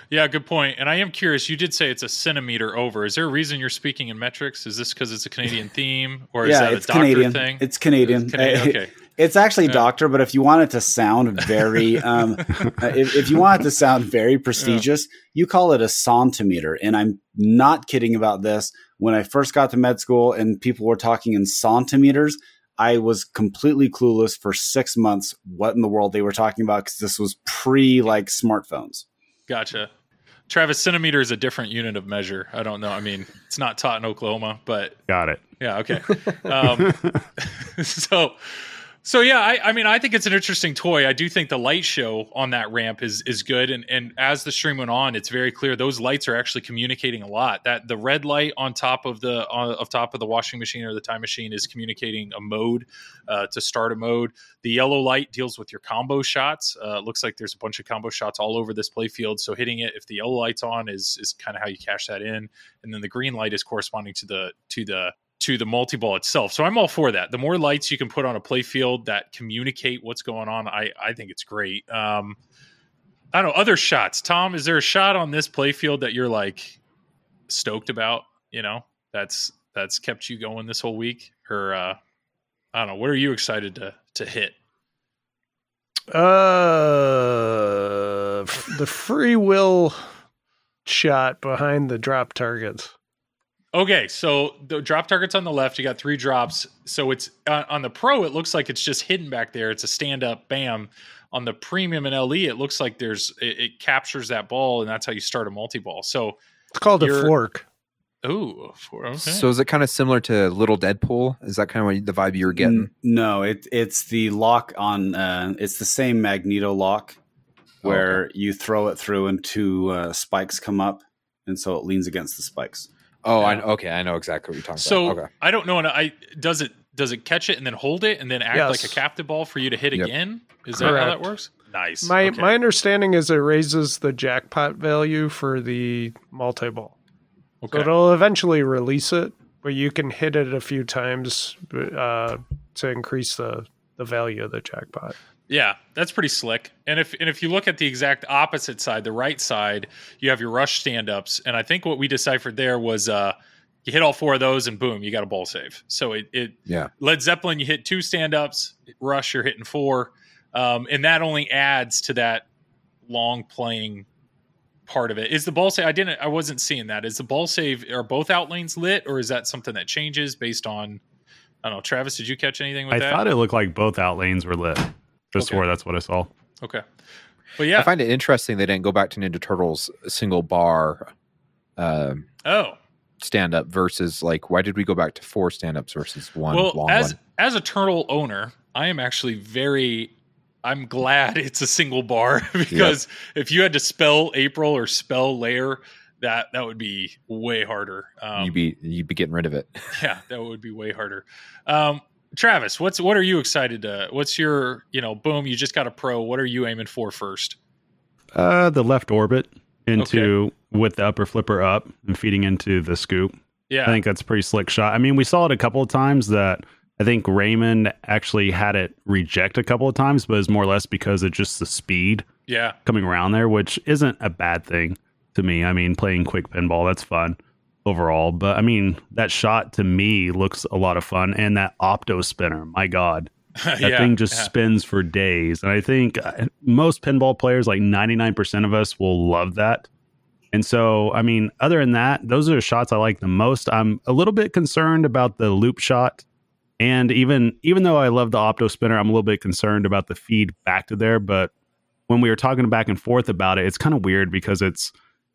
Yeah, good point. And I am curious. You did say it's a centimeter over. Is there a reason you're speaking in metrics? Is this because it's a Canadian [laughs] theme, or is yeah, that a doctor Canadian. thing? It's Canadian. It's Canadian, [laughs] okay. It's actually Yeah. doctor, but if you want it to sound very, [laughs] um, uh, if, if you want it to sound very prestigious, you call it a centimeter. And I'm not kidding about this. When I first got to med school and people were talking in centimeters, I was completely clueless for six months what in the world they were talking about because this was pre like smartphones. Gotcha. Travis, centimeter is a different unit of measure. I don't know. I mean, it's not taught in Oklahoma, but Got it. yeah, okay. [laughs] Um, [laughs] so, so yeah, I, I mean, I think it's an interesting toy. I do think the light show on that ramp is is good, and and as the stream went on, it's very clear those lights are actually communicating a lot. That the red light on top of the on, of top of the washing machine or the time machine is communicating a mode uh, to start a mode. The yellow light deals with your combo shots. Uh, looks like there's a bunch of combo shots all over this playfield. So hitting it if the yellow light's on is is kind of how you cash that in, and then the green light is corresponding to the to the to the multi-ball itself. So I'm all for that. The more lights you can put on a playfield that communicate what's going on, I I think it's great. Um, I don't know other shots. Tom, is there a shot on this playfield that you're like stoked about? You know, that's that's kept you going this whole week, or uh, I don't know. What are you excited to to hit? Uh, the free will shot behind the drop targets. Okay, so the drop target's on the left. You got three drops. So it's uh, on the pro. It looks like it's just hidden back there. It's a stand up, bam. On the premium and LE, it looks like there's it, it captures that ball, and that's how you start a multi ball. So, It's called a fork. ooh, for, okay. So is it kind of similar to Little Deadpool? Is that kind of what the vibe you were getting? N- No, it it's the lock on. Uh, it's the same magneto lock, Oh, where you throw it through and two uh, spikes come up, and so it leans against the spikes. Oh, I okay, I know exactly what you're talking so about. Okay. I don't know. And I does it does it catch it and then hold it and then act Yes. like a captive ball for you to hit Yep. again? Is that how that works? Nice. My Okay. my understanding is it raises the jackpot value for the multi ball. okay. So it'll eventually release it, but you can hit it a few times uh, to increase the, the value of the jackpot. Yeah, that's pretty slick. And if and if you look at the exact opposite side, the right side, you have your rush stand ups. And I think what we deciphered there was uh you hit all four of those and boom, you got a ball save. So it it Yeah. Led Zeppelin, you hit two stand ups, Rush, you're hitting four. Um, and that only adds to that long playing part of it. Is the ball save I didn't I wasn't seeing that. Is the ball save are both out lanes lit or is that something that changes based on I don't know, Travis, did you catch anything with I that? I thought it looked like both out lanes were lit. Just Okay. where that's what I saw. okay. But yeah. I find it interesting they didn't go back to Ninja Turtles single bar um, oh. stand up versus like why did we go back to four stand ups versus one well long as one? as a turtle owner i am actually very i'm glad [laughs] it's a single bar [laughs] because if you had to spell april or spell layer that that would be way harder um, you'd be you'd be getting rid of it. [laughs] yeah that would be way harder um, travis what's what are you excited to what's your you know boom you just got a pro what are you aiming for first Uh, the left orbit into with the upper flipper up and feeding into the scoop. yeah I think that's a pretty slick shot. I mean, we saw it a couple of times that I think Raymond actually had it reject a couple of times, but it's more or less because of just the speed yeah coming around there, which isn't a bad thing to me. I mean, playing quick pinball, that's fun overall. But I mean, that shot to me looks a lot of fun. And that opto spinner, my God, [laughs] that yeah, thing just yeah. spins for days. And I think uh, most pinball players, like 99% of us, will love that. And so, I mean, other than that, those are the shots I like the most. I'm a little bit concerned about the loop shot. And even even though I love the opto spinner, I'm a little bit concerned about the feed back to there. But when we were talking back and forth about it, it's kind of weird because it's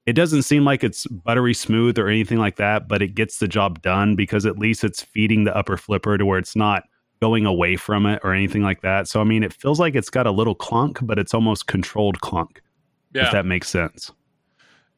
it doesn't seem like it's buttery smooth or anything like that, but it gets the job done because at least it's feeding the upper flipper to where it's not going away from it or anything like that. So I mean, it feels like it's got a little clunk, but it's almost controlled clunk. yeah If that makes sense.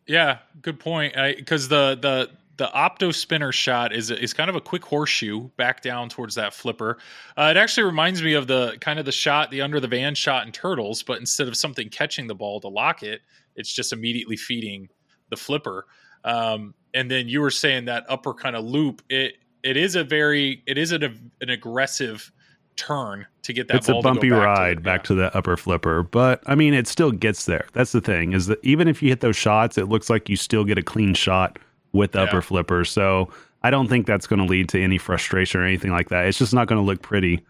Yeah, good point. Because the the the opto spinner shot is is kind of a quick horseshoe back down towards that flipper. Uh, it actually reminds me of the kind of the shot, the under the van shot in Turtles, but instead of something catching the ball to lock it, it's just immediately feeding the flipper. Um, and then you were saying that upper kind of loop. It it is a very it is an an aggressive turn to get that. it's a to bumpy back ride it. back Yeah. to the upper flipper, but I mean, it still gets there. That's the thing is that even if you hit those shots, it looks like you still get a clean shot with the Yeah. upper flipper. So I don't think that's going to lead to any frustration or anything like that. It's just not going to look pretty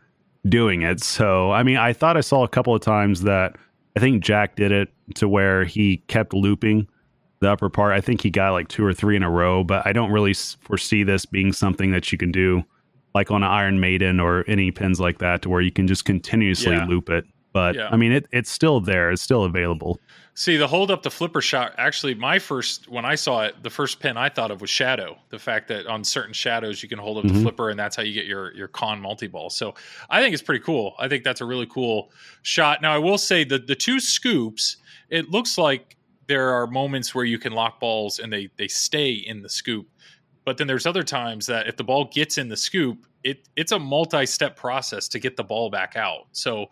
doing it. So I mean, I thought I saw a couple of times that I think Jack did it to where he kept looping the upper part. I think he got like two or three in a row, but I don't really foresee this being something that you can do like on an Iron Maiden or any pins like that to where you can just continuously Yeah. loop it. But Yeah. I mean, it, it's still there. It's still available. See, the hold up the flipper shot. Actually, my first when I saw it, the first pin I thought of was shadow. The fact that on certain shadows you can hold up the Mhm. flipper, and that's how you get your your con multi ball. So I think it's pretty cool. I think that's a really cool shot. Now I will say that the two scoops, it looks like there are moments where you can lock balls and they they stay in the scoop. But then there's other times that if the ball gets in the scoop, it it's a multi-step process to get the ball back out. So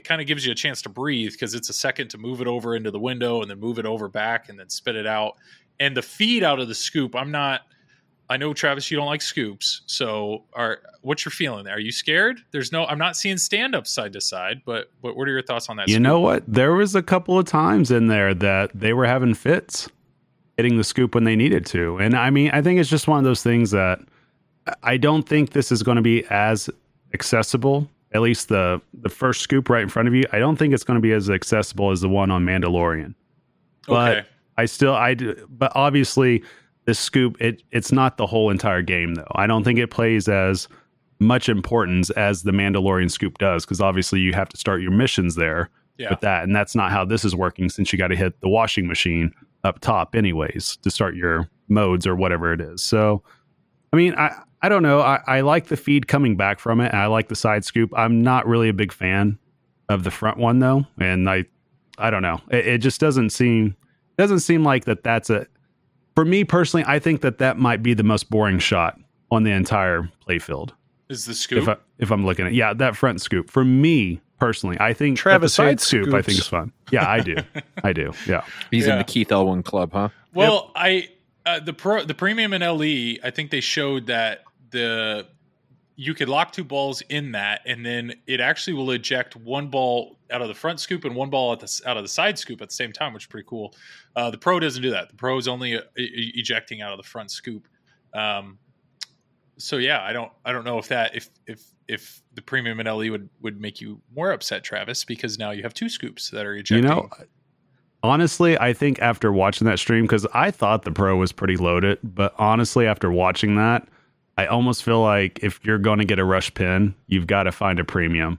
it kind of gives you a chance to breathe because it's a second to move it over into the window and then move it over back and then spit it out. And the feed out of the scoop, I'm not. I know Travis, you don't like scoops, so are what's your feeling there? Are you scared? There's no. I'm not seeing stand up side to side, but but what are your thoughts on that? You scoop? know what? There was a couple of times in there that they were having fits hitting the scoop when they needed to. And I mean, I think it's just one of those things that I don't think this is going to be as accessible. At least the the first scoop right in front of you. I don't think it's going to be as accessible as the one on Mandalorian. But Okay. I still I do, but obviously the scoop it it's not the whole entire game though. I don't think it plays as much importance as the Mandalorian scoop does because obviously you have to start your missions there Yeah. with that, and that's not how this is working since you got to hit the washing machine up top anyways to start your modes or whatever it is. So, I mean, I I don't know. I, I like the feed coming back from it, and I like the side scoop. I'm not really a big fan of the front one though, and I I don't know. It, it just doesn't seem doesn't seem like that. That's a for me personally. I think that that might be the most boring shot on the entire playfield. Is the scoop? If I, if I'm looking at yeah, that front scoop for me personally, I think that Travis the side hates scoop I think is fun. Yeah, I do. [laughs] I do. Yeah. He's in the Keith Elwin club, huh? Well, I uh, the pro the premium in LE, I think they showed that the you could lock two balls in that, and then it actually will eject one ball out of the front scoop and one ball at the out of the side scoop at the same time, which is pretty cool. Uh, the pro doesn't do that. The pro is only uh, e- ejecting out of the front scoop. Um, so yeah, I don't I don't know if that if if if the premium in LE would would make you more upset, Travis, because now you have two scoops that are ejecting. You know, honestly, I think after watching that stream, because I thought the Pro was pretty loaded, but honestly, after watching that, I almost feel like if you're going to get a rush pin, you've got to find a premium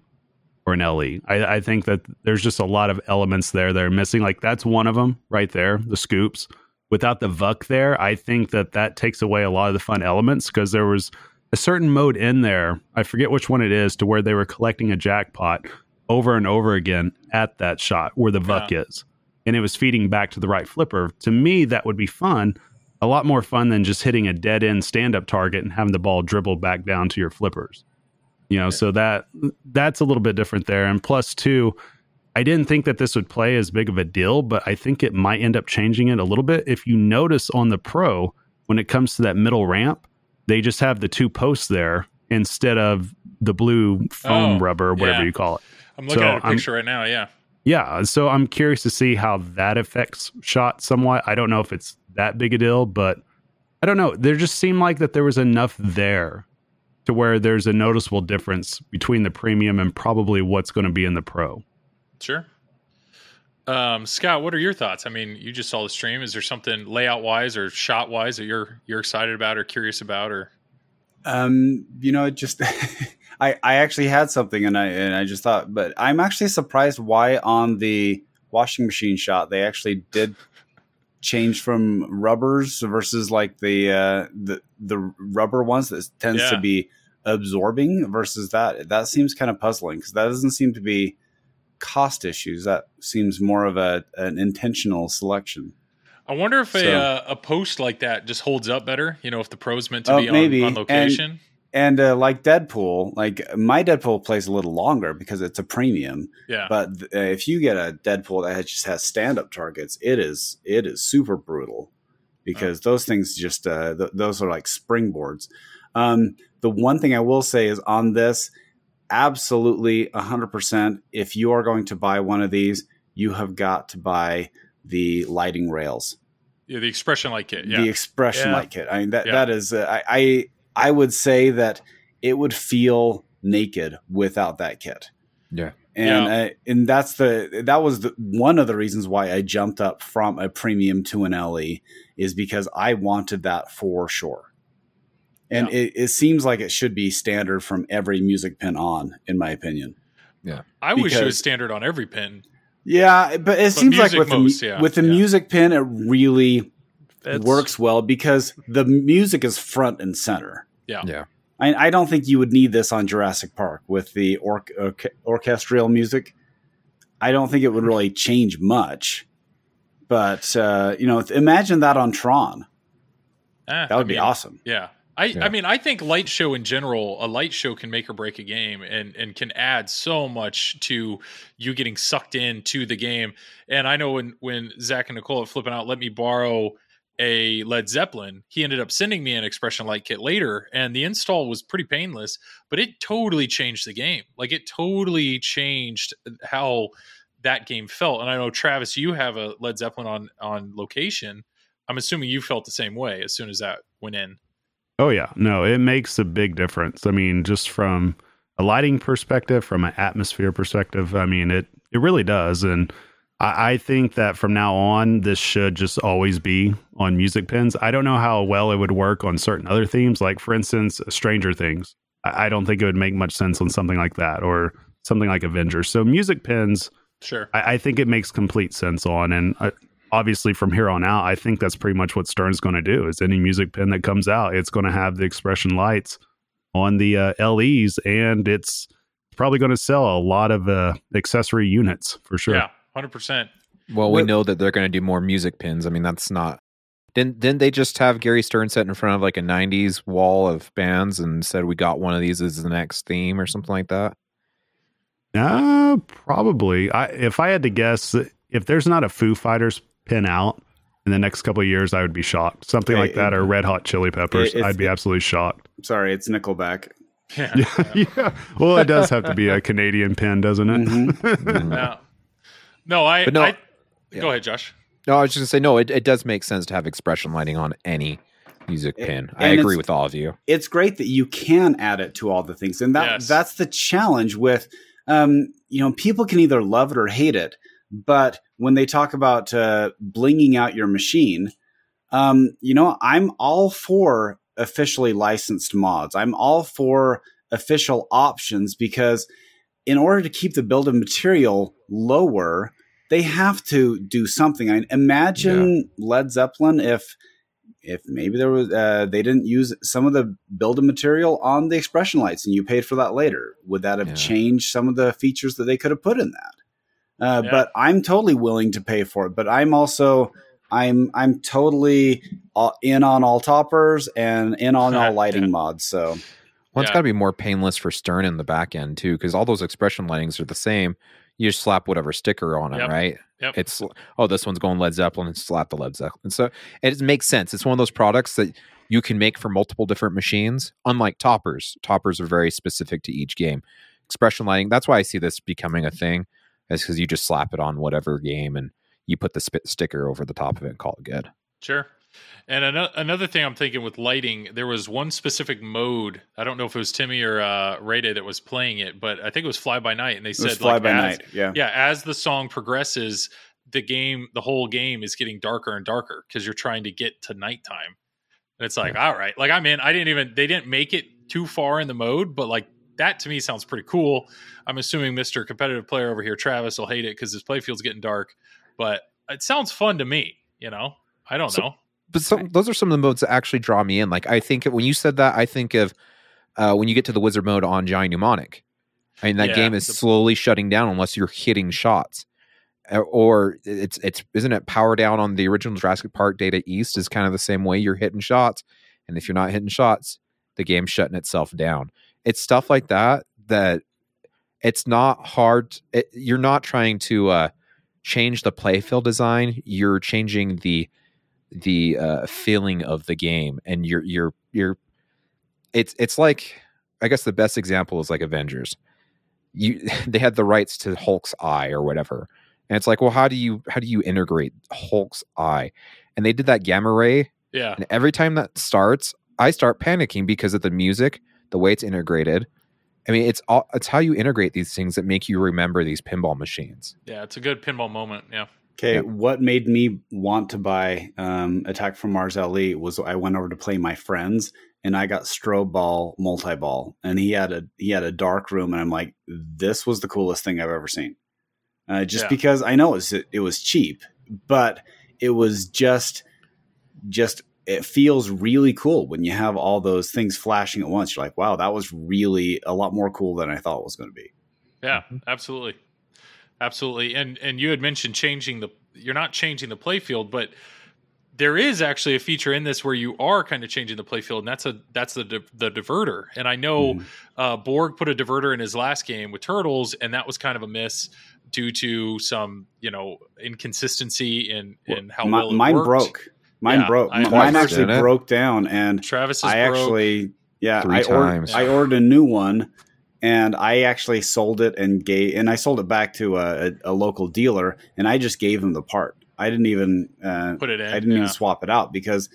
or an LE. I, I think that there's just a lot of elements there that are missing. Like that's one of them right there, the scoops. Without the VUK there, I think that that takes away a lot of the fun elements because there was a certain mode in there. I forget which one it is to where they were collecting a jackpot over and over again at that shot where the VUK is. And it was feeding back to the right flipper. To me, that would be fun. A lot more fun than just hitting a dead end stand up target and having the ball dribble back down to your flippers. You know, so that that's a little bit different there. And plus two, I didn't think that this would play as big of a deal, but I think it might end up changing it a little bit. If you notice on the Pro, when it comes to that middle ramp, they just have the two posts there instead of the blue foam Oh, rubber, whatever yeah. you call it. I'm looking So at a I'm- picture right now. Yeah. Yeah, so I'm curious to see how that affects shot somewhat. I don't know if it's that big a deal, but I don't know. There just seemed like that there was enough there to where there's a noticeable difference between the premium and probably what's going to be in the pro. Sure. Um, Scott, what are your thoughts? I mean, you just saw the stream. Is there something layout wise or shot wise that you're you're excited about or curious about or Um, you know, it just [laughs] I I actually had something and I and I just thought, but I'm actually surprised why on the washing machine shot they actually did change from rubbers versus like the uh the the rubber ones that tends to be absorbing versus that. That seems kind of puzzling because that doesn't seem to be cost issues. That seems more of a an intentional selection. I wonder if a So- uh, a post like that just holds up better. You know, if the pro's meant to Oh, be on, maybe. on location. And uh, like Deadpool, like my Deadpool plays a little longer because it's a premium. yeah, But th- uh, if you get a Deadpool that just has stand up targets, it is it is super brutal because those things just uh, th- those are like springboards. Um, the one thing I will say is on this, absolutely hundred percent. If you are going to buy one of these, you have got to buy the lighting rails, yeah, the expression light kit. Yeah, the expression Yeah. light kit. I mean that Yeah. that is uh, I, I I would say that it would feel naked without that kit Yeah. and Yeah. uh, and that's the that was the, one of the reasons why I jumped up from a premium to an LE is because I wanted that for sure. And Yeah. it, it seems like it should be standard from every music pin on, in my opinion. Yeah, I wish it was standard on every pin. Yeah, but it seems like with most, the, yeah, with the yeah. music pin, it really It's- works well because the music is front and center. Yeah, Yeah. I, I don't think you would need this on Jurassic Park with the or, orche- orchestral music. I don't think it would really change much. But uh, you know, imagine that on Tron. Ah, That would I be mean, awesome. Yeah. I, Yeah. I mean, I think light show in general, a light show can make or break a game and, and can add so much to you getting sucked into the game. And I know when, when Zach and Nicole at Flipping Out let me borrow a Led Zeppelin, he ended up sending me an expression light kit later, and the install was pretty painless, but it totally changed the game. Like it totally changed how that game felt. And I know Travis, you have a Led Zeppelin on on location. I'm assuming you felt the same way as soon as that went in. Oh yeah, no, it makes a big difference. I mean, just from a lighting perspective, from an atmosphere perspective, I mean it it really does. And I, I think that from now on, this should just always be on music pins. I don't know how well it would work on certain other themes, like for instance, Stranger Things. I, I don't think it would make much sense on something like that or something like Avengers. So music pins, Sure. I, I think it makes complete sense on, and uh, obviously from here on out, I think that's pretty much what Stern's going to do. Is any music pin that comes out, it's going to have the expression lights on the uh, LEs, and it's probably going to sell a lot of uh, accessory units for sure. Yeah, hundred percent. Well, we Well- know that they're going to do more music pins. I mean, that's not. Didn't didn't they just have Gary Stern set in front of like a '90s wall of bands and said we got one of these as the next theme or something like that? Uh, probably. I, if I had to guess, if there's not a Foo Fighters pin out in the next couple of years, I would be shocked. Something Hey, like that, or Red Hot Chili Peppers, if- I'd be absolutely shocked. Sorry, it's Nickelback. Yeah. Yeah, [laughs] yeah. Well, it does have to be a Canadian pin, doesn't it? [laughs] Mhm. Yeah. No, I. But no- I yeah. Go ahead, Josh. No, I was just gonna say no. It, it does make sense to have expression lighting on any music A- pin. I agree with all of you. it's great that you can add it to all the things and that Yes. that's the challenge with um you know people can either love it or hate it but when they talk about uh, blinging out your machine um you know i'm all for officially licensed mods i'm all for official options because in order to keep the build of material lower they have to do something I imagine led zeppelin if if maybe there was uh, they didn't use some of the build of material on the expression lights and you paid for that later would that have Yeah. changed some of the features that they could have put in that uh, Yeah. but i'm totally willing to pay for it but i'm also i'm i'm totally all, in on all toppers and in on all [laughs] lighting Yeah. mods so Well, it's Yeah. got to be more painless for Stern in the back end too, because all those expression lightings are the same. You just slap whatever sticker on it, Yep. right? Yep. It's oh, this one's going Led Zeppelin, and slap the Led Zeppelin. So it makes sense. It's one of those products that you can make for multiple different machines. Unlike toppers, toppers are very specific to each game. Expression lighting. That's why I see this becoming a thing, is because you just slap it on whatever game and you put the spit sticker over the top of it and call it good. Sure. And another, another thing I'm thinking with lighting, there was one specific mode. I don't know if it was Timmy or uh, Rayday that was playing it, but I think it was Fly by Night, and they it said fly like by as, night yeah yeah, as the song progresses, the game, the whole game is getting darker and darker because you're trying to get to nighttime. And it's like, all right, like I'm in. I didn't even they didn't make it too far in the mode, but like that to me sounds pretty cool. I'm assuming Mr. Competitive Player over here, Travis, will hate it because his playfield's getting dark, but it sounds fun to me. You know, I don't So- know. But some, those are some of the modes that actually draw me in. Like I think when you said that, I think of uh, when you get to the wizard mode on Johnny Mnemonic. I mean, that Yeah, game is the- slowly shutting down unless you're hitting shots, or it's it's isn't it power down on the original Jurassic Park Data East is kind of the same way you're hitting shots, and if you're not hitting shots, the game's shutting itself down. It's stuff like that that it's not hard. It, you're not trying to uh, change the playfield design. You're changing the the uh, feeling of the game, and you're you're you're. It's it's like I guess the best example is like Avengers. You [laughs] they had the rights to Hulk's eye or whatever, and it's like, well, how do you how do you integrate Hulk's eye? And they did that gamma ray, Yeah. and every time that starts, I start panicking because of the music, the way it's integrated. I mean, it's all it's how you integrate these things that make you remember these pinball machines. Yeah, it's a good pinball moment. Yeah. Okay, Yep. what made me want to buy um, Attack from Mars LE was I went over to play my friends and I got strobe ball multi ball and he had a he had a dark room and I'm like this was the coolest thing I've ever seen. Uh, just Yeah. because I know it was it was cheap, but it was just just it feels really cool when you have all those things flashing at once. You're like, wow, that was really a lot more cool than I thought it was going to be. Yeah, absolutely. Absolutely. And and you had mentioned changing the you're not changing the playfield, but there is actually a feature in this where you are kind of changing the playfield, and that's a that's the di- the diverter. And I know Mhm. uh, Borg put a diverter in his last game with Turtles, and that was kind of a miss due to some you know inconsistency in in how Mi- well it mine worked. broke. Mine Yeah, broke. I- mine Twice, actually broke down, and Travis is I broke. actually, yeah, Three I ordered, times. I ordered a new one, and I actually sold it and gave, and I sold it back to a, a, local dealer, and I just gave him the part. I didn't even, uh, put it in. I didn't yeah. even swap it out because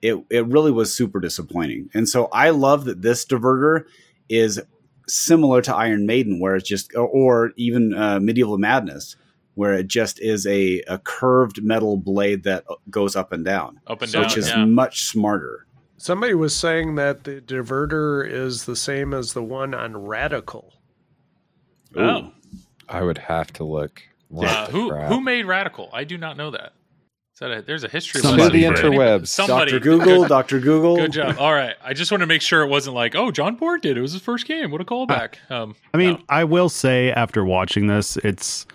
it it really was super disappointing. And so I love that this diverter is similar to Iron Maiden, where it's just, or, or even uh, Medieval Madness, where it just is a, a curved metal blade that goes up and down, Up and down. which is yeah. much smarter. Somebody was saying that the diverter is the same as the one on Radical. Oh. I would have to look. What Uh, who crap? who made Radical? I do not know that. Is that a, there's a history Somebody lesson did. for Interwebs. Somebody. Dr. Google, Dr. Google. good job. All right. I just want to make sure it wasn't like, oh, John Borg did. It was his first game. What a callback. Um, I mean, no. I will say after watching this, it's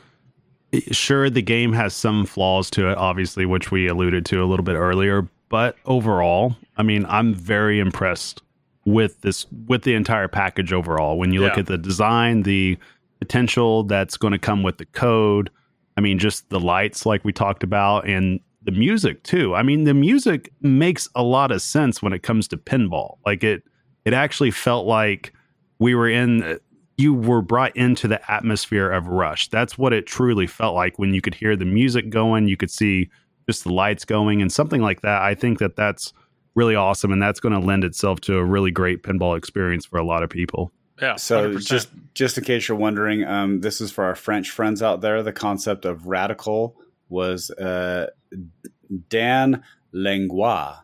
sure the game has some flaws to it, obviously, which we alluded to a little bit earlier. But overall, I mean, I'm very impressed with this with the entire package overall. When you look at the design, the potential that's going to come with the code, I mean, just the lights like we talked about, and the music too. I mean, the music makes a lot of sense when it comes to pinball. Like it, it actually felt like we were in you were brought into the atmosphere of rush that's what it truly felt like when you could hear the music going you could see just the lights going and something like that i think that that's really awesome and that's going to lend itself to a really great pinball experience for a lot of people yeah. So 100%. just just in case you're wondering, um, this is for our French friends out there. The concept of radical was uh, Dan Langlois.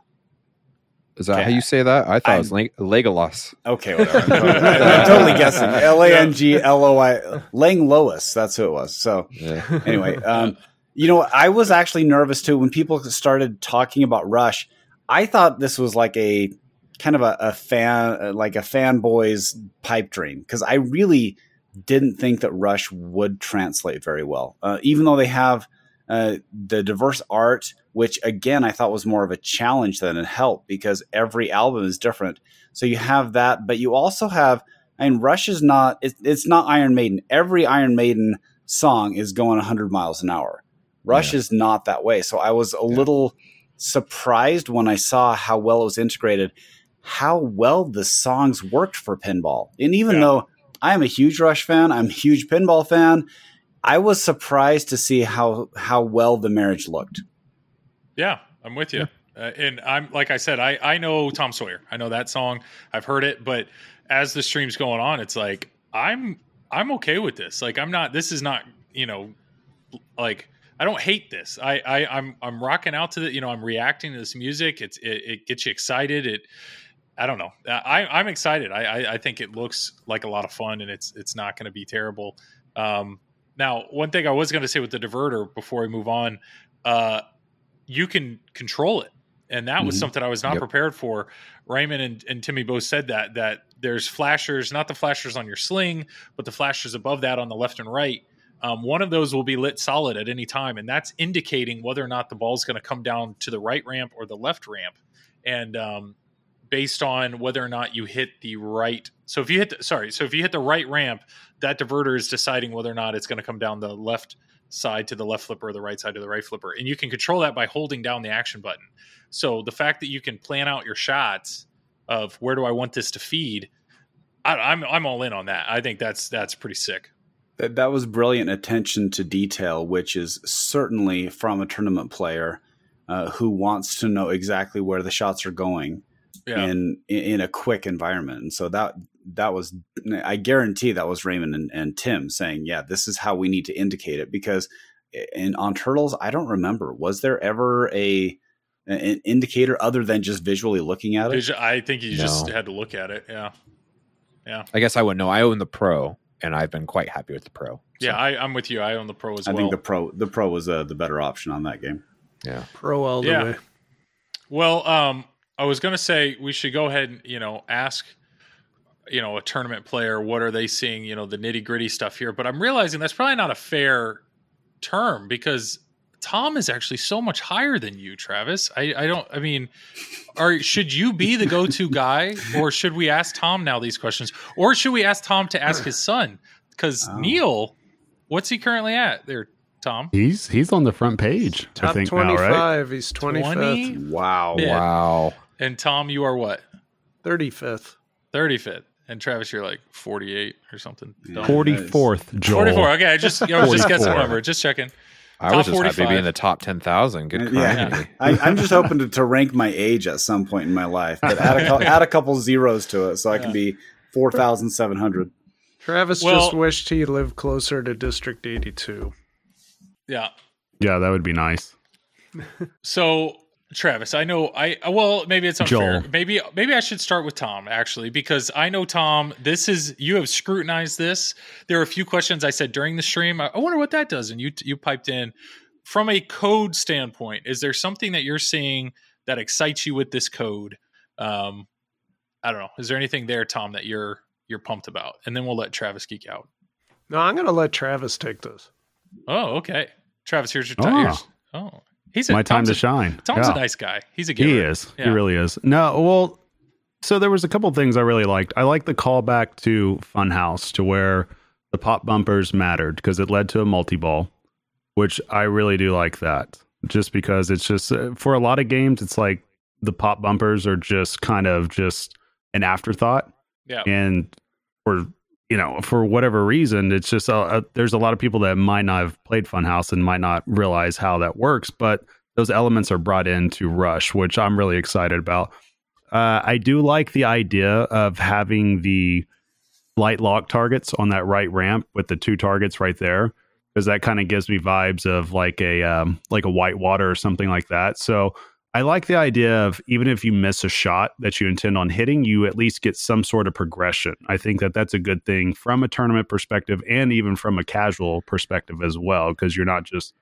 Is that Okay. how you say that? I thought it was I'm- Leg- Legolas. Okay, whatever. Totally, [laughs] I'm totally guessing. [laughs] L A N G L O I Lang Lois. That's who it was. So Yeah. anyway, um, you know, I was actually nervous too when people started talking about Rush. I thought this was like a kind of a, a fan, like a fanboy's pipe dream because I really didn't think that Rush would translate very well, uh, even though they have uh, the diverse art, which again I thought was more of a challenge than a help because every album is different. So you have that, but you also have. I mean, Rush is not. It, it's not Iron Maiden. Every Iron Maiden song is going 100 miles an hour. Rush is not that way. So I was a little surprised when I saw how well it was integrated, how well the songs worked for pinball. And even Yeah. though I am a huge Rush fan, I'm a huge pinball fan, I was surprised to see how how well the marriage looked. Yeah, I'm with you. Uh, and I'm like I said, I I know Tom Sawyer. I know that song. I've heard it, but as the stream's going on, it's like I'm I'm okay with this. Like I'm not. This is not you know like I don't hate this. I, I I'm I'm rocking out to the you know I'm reacting to this music. It's it, it gets you excited. It I don't know. I I'm excited. I, I I think it looks like a lot of fun, and it's it's not going to be terrible. Um, now, one thing I was going to say with the diverter before we move on, uh, you can control it, and that was Mhm. something I was not Yep. prepared for. Raymond and, and Timmy both said that that there's flashers, not the flashers on your sling, but the flashers above that on the left and right. Um, one of those will be lit solid at any time, and that's indicating whether or not the ball is going to come down to the right ramp or the left ramp. And um, based on whether or not you hit the right, so if you hit, the, sorry, so if you hit the right ramp, that diverter is deciding whether or not it's going to come down the left side to the left flipper or the right side to the right flipper, and you can control that by holding down the action button. So the fact that you can plan out your shots of where do I want this to feed, I, I'm I'm all in on that. I think that's that's pretty sick. That, that was brilliant attention to detail, which is certainly from a tournament player uh, who wants to know exactly where the shots are going Yeah. in in a quick environment. And so that that was, I guarantee that was Raymond and, and Tim saying, "Yeah, this is how we need to indicate it." Because in on turtles, I don't remember was there ever a an indicator other than just visually looking at it. I think you just had to look at it. Yeah, yeah. I guess I wouldn't know. I own the Pro, and I've been quite happy with the Pro. So, Yeah, I, I'm with you. I own the pro as I well. I think the pro the pro was uh, the better option on that game. yeah. Pro all the Yeah. way. Well, um, I was going to say we should go ahead and you know ask, you know, a tournament player what are they seeing, you know, the nitty gritty stuff here. But I'm realizing that's probably not a fair term because Tom is actually so much higher than you, Travis. I, I don't. I mean, are should you be the go to guy, or should we ask Tom now these questions, or should we ask Tom to ask his son? Because Oh. Neil, what's he currently at there, Tom? He's he's on the front page. I Top think now, 25. right? He's 25th. Wow. Yeah. Wow. And Tom, you are what? 35th. 35th. And Travis, you're like 48 or something. Yeah. Dumb. Forty fourth, Joel. 44. Okay, I just I was just guessing a 44. number. Just checking. I Top was just happy to 45. be in the top 10,000. Good Yeah. [laughs] I, I'm just hoping to, to rank my age at some point in my life, but add a, [laughs] add a couple zeros to it so I can be 4,700. Travis Well- just wished he lived closer to District 82. Yeah. Yeah, that would be nice. So Travis, I know I well maybe it's unfair. Joel. Maybe maybe I should start with Tom actually because I know Tom. This is you have scrutinized this. There are a few questions I said during the stream. I, I wonder what that does, and you you piped in from a code standpoint. Is there something that you're seeing that excites you with this code? Um, I don't know. Is there anything there, Tom, that you're you're pumped about? And then we'll let Travis geek out. No, I'm going to let Travis take this. Oh, okay. Travis, here's your Oh. time. Here's, oh, he's a, My time Tom's to a- shine. Tom's Yeah. a nice guy. He's a giver. He is. He really is. No, well, so there was a couple things I really liked. I like the callback to Funhouse to where the pop bumpers mattered because it led to a multi ball, which I really do like that. Just because it's just uh, for a lot of games, it's like the pop bumpers are just kind of just an afterthought, Yeah. and for you know for whatever reason, it's just uh, uh, there's a lot of people that might not have played Funhouse and might not realize how that works, but those elements are brought into Rush, which I'm really excited about. Uh, I do like the idea of having the light lock targets on that right ramp with the two targets right there, because that kind of gives me vibes of like a um, like a whitewater or something like that. So I like the idea of even if you miss a shot that you intend on hitting, you at least get some sort of progression. I think that that's a good thing from a tournament perspective and even from a casual perspective as well, because you're not just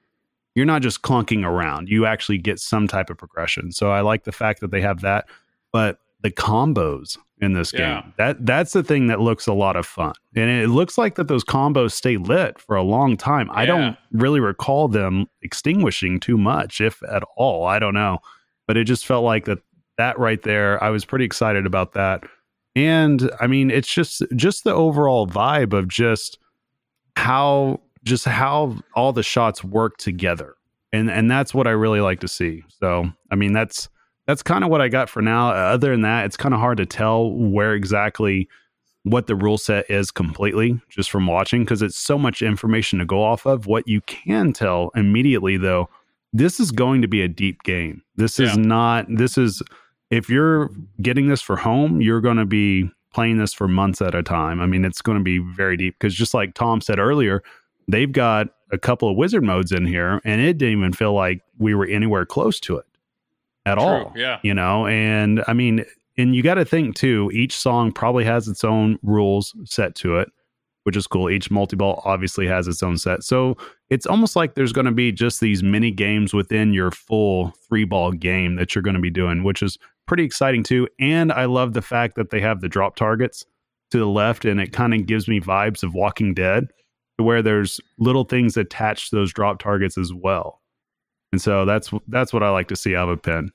you're not just clunking around. You actually get some type of progression. So I like the fact that they have that, but the combos in this Yeah. game that that's the thing that looks a lot of fun, and it looks like that those combos stay lit for a long time. I don't really recall them extinguishing too much, if at all. I don't know, but it just felt like that that right there. I was pretty excited about that, and I mean, it's just just the overall vibe of just how just how all the shots work together. And and that's what i really like to see. So i mean that's that's kind of what i got for now. Uh, other than that it's kind of hard to tell where exactly what the rule set is completely just from watching because it's so much information to go off of. What you can tell immediately though this is going to be a deep game this is Yeah. not this is if you're getting this for home you're going to be playing this for months at a time i mean it's going to be very deep because just like tom said earlier they've got a couple of wizard modes in here and it didn't even feel like we were anywhere close to it at True, all yeah. you know and i mean and you got to think too each song probably has its own rules set to it which is cool. Each multi-ball obviously has its own set. So it's almost like there's going to be just these mini games within your full three ball game that you're going to be doing which is pretty exciting too. And i love the fact that they have the drop targets to the left and it kind of gives me vibes of walking dead to where there's little things attached to those drop targets as well. And so that's that's what i like to see out of a pin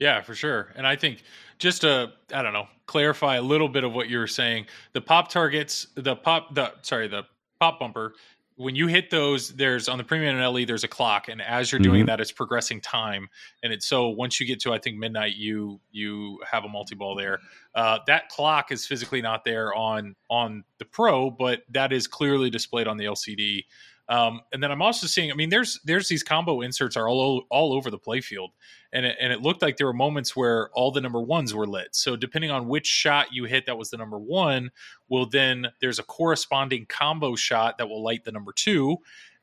Yeah, for sure. And I think just to I don't know clarify a little bit of what you were saying. The pop targets, the pop, the sorry, the pop bumper. When you hit those, there's on the premium and LE, there's a clock, and as you're doing Mhm. that, it's progressing time. And it's so once you get to I think midnight, you you have a multi ball there. Uh, that clock is physically not there on on the pro, but that is clearly displayed on the LCD. Um, and then I'm also seeing, I mean, there's there's these combo inserts are all all over the playfield and it, and it looked like there were moments where all the number ones were lit. So depending on which shot you hit that was the number one, will then there's a corresponding combo shot that will light the number two,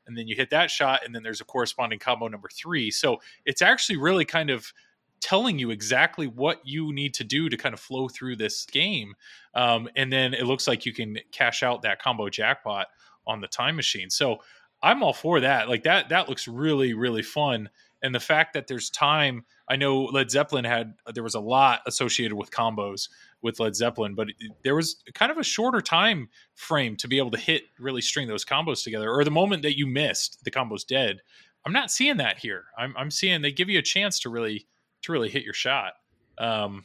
and then you hit that shot, and then there's a corresponding combo number three. So it's actually really kind of telling you exactly what you need to do to kind of flow through this game. Um, and then it looks like you can cash out that combo jackpot on the time machine. So I'm all for that. Like that that looks really really fun. And the fact that there's time, I know Led Zeppelin had there was a lot associated with combos with Led Zeppelin, but there was kind of a shorter time frame to be able to hit really string those combos together. Or the moment that you missed, the combo's dead. I'm not seeing that here. I'm I'm seeing they give you a chance to really to really hit your shot. Um,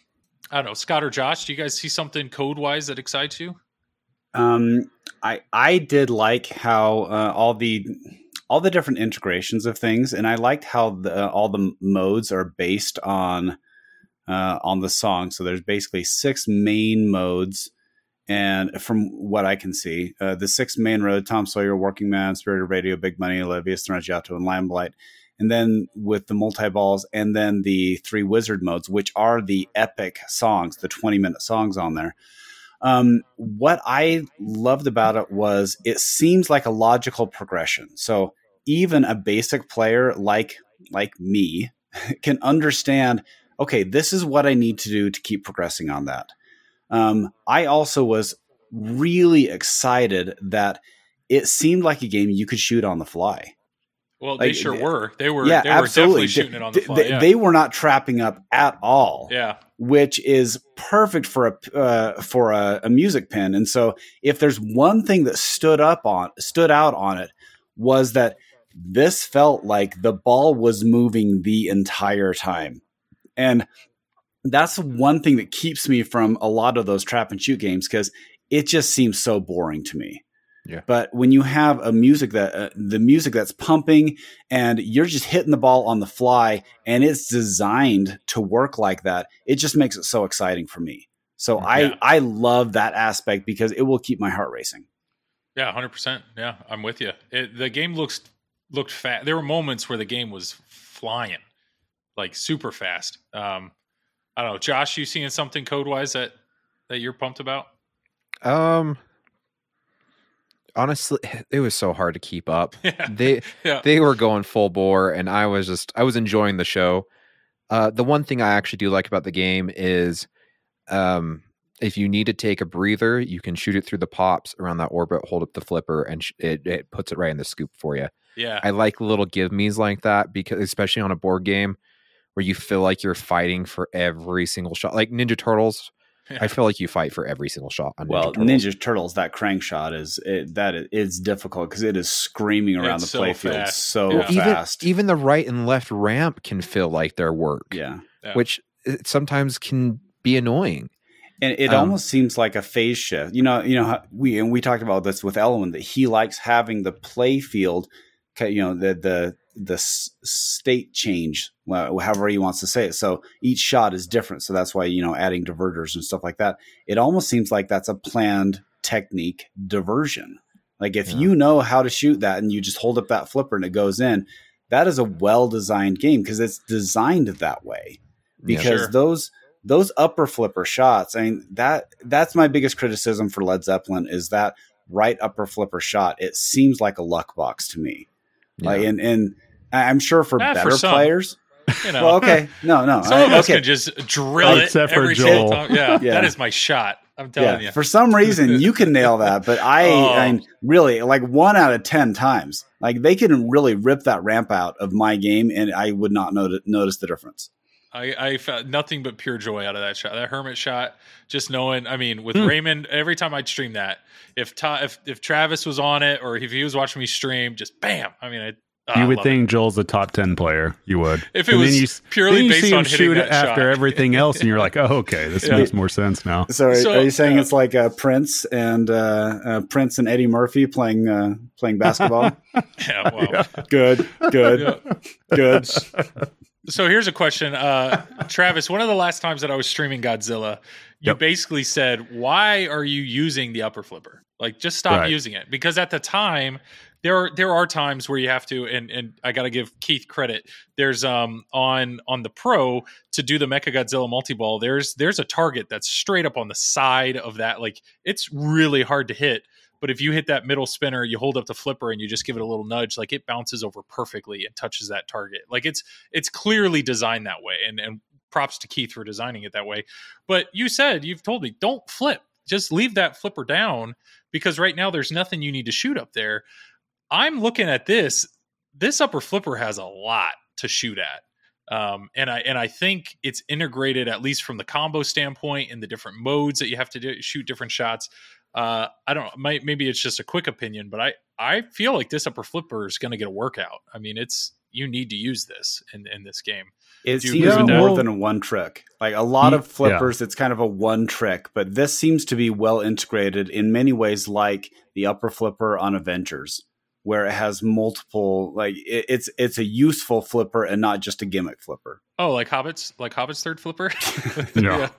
I don't know, Scott or Josh, do you guys see something code wise that excites you? Um, I I did like how uh, all the all the different integrations of things, and I liked how the, all the modes are based on uh, on the song. So there's basically six main modes, and from what I can see, uh, the six main road: Tom Sawyer, Working Man, Spirit of Radio, Big Money, La Villa Strangiato, and Limelight. And then with the multi balls, and then the three wizard modes, which are the epic songs, the 20 minute songs on there. Um, what I loved about it was it seems like a logical progression. So even a basic player like like me [laughs] can understand okay this is what i need to do to keep progressing on that um, i also was really excited that it seemed like a game you could shoot on the fly Well, they Like, sure were. They were. yeah they were absolutely definitely shooting it on the Th- fly. they, yeah. they were not trapping up at all yeah. Which is perfect for a uh, for a, a music pin. And so, if there's one thing that stood up on stood out on it was that this felt like the ball was moving the entire time, and that's one thing that keeps me from a lot of those trap and shoot games because it just seems so boring to me. Yeah. But when you have a music that uh, the music that's pumping and you're just hitting the ball on the fly and it's designed to work like that, it just makes it so exciting for me. So Yeah. I I love that aspect because it will keep my heart racing. Yeah, hundred percent. Yeah, I'm with you. It, the game looks looked fast. There were moments where the game was flying, like super fast. Um, I don't know, Josh. You seeing something code wise that that you're pumped about? Um, honestly, it was so hard to keep up. [laughs] Yeah, They [laughs] yeah, they were going full bore, and I was just I was enjoying the show. Uh, the one thing I actually do like about the game is, um, if you need to take a breather, you can shoot it through the pops around that orbit, hold up the flipper, and sh- it it puts it right in the scoop for you. yeah. I like little give me's like that because especially on a board game where you feel like you're fighting for every single shot. Like Ninja Turtles, Yeah. I feel like you fight for every single shot on Well, Ninja Turtles. Ninja Turtles, that crank shot is it, that is it's difficult because it is screaming around It's the so playfield fast. so Yeah. even, fast. even the right and left ramp can feel like their work, yeah. Yeah. which it sometimes can be annoying. And it Um, almost seems like a phase shift. You know, you know, we and we talked about this with Element that he likes having the play field, you know, the the the s- state change, well, however he wants to say it. So each shot is different. So that's why you know adding diverters and stuff like that. It almost seems like that's a planned technique diversion. Like if Yeah. you know how to shoot that and you just hold up that flipper and it goes in, that is a well designed game because it's designed that way Yeah. because Sure. those those upper flipper shots i mean that that's my biggest criticism for led zeppelin is that right upper flipper shot it seems like a luck box to me like Yeah. and and I- i'm sure for for better some. players You know, well okay no no [laughs] some of us okay can just drill it Except for every single Joel. time. Yeah, [laughs] Yeah. that is my shot. I'm telling yeah you. for some reason you can nail [laughs] that but i Oh. i really like one out of ten times like they can really rip that ramp out of my game and i would not notice, notice the difference I, I felt nothing but pure joy out of that shot. That hermit shot, just knowing. I mean, with Hmm. Raymond, every time I'd stream that, if Ta- if if Travis was on it or if he was watching me stream, just bam. I mean, I, you I would love think Joel's a top ten player. You would. If it And was then you, s- purely then you based see him on hitting shoot that after shot. everything [laughs] else, and you're like, oh, okay, this Yeah. makes more sense now. So, are, So, are you saying yeah. it's like uh, Prince and uh, uh, Prince and Eddie Murphy playing uh, playing basketball? it. [laughs] Yeah, wow. good, good, Yeah. good. So here's a question, uh, Travis. One of the last times that I was streaming Godzilla, you Yep. basically said, "Why are you using the upper flipper? Like, just stop Right. using it." Because at the time, there are there are times where you have to, and and I got to give Keith credit. There's um on on the Pro to do the Mecha Godzilla multi ball. There's there's a target that's straight up on the side of that. Like, it's really hard to hit. But if you hit that middle spinner, you hold up the flipper and you just give it a little nudge, like it bounces over perfectly and touches that target. Like it's it's clearly designed that way. And and props to Keith for designing it that way. But you said you've told me don't flip. Just leave that flipper down because right now there's nothing you need to shoot up there. I'm looking at this. This upper flipper has a lot to shoot at. Um, and I and I think it's integrated at least from the combo standpoint in the different modes that you have to do, shoot different shots. Uh, I don't know. Might, maybe it's just a quick opinion, but I I feel like this upper flipper is going to get a workout. I mean, it's you need to use this in in this game. It Do you seems agree with more than a one trick. Like a lot of flippers, it's kind of a one trick, but this seems to be well integrated in many ways, like the upper flipper on Avengers, where it has multiple. Like it, it's it's a useful flipper and not just a gimmick flipper. Oh, like Hobbit's like Hobbit's third flipper. [laughs] [laughs] Yeah.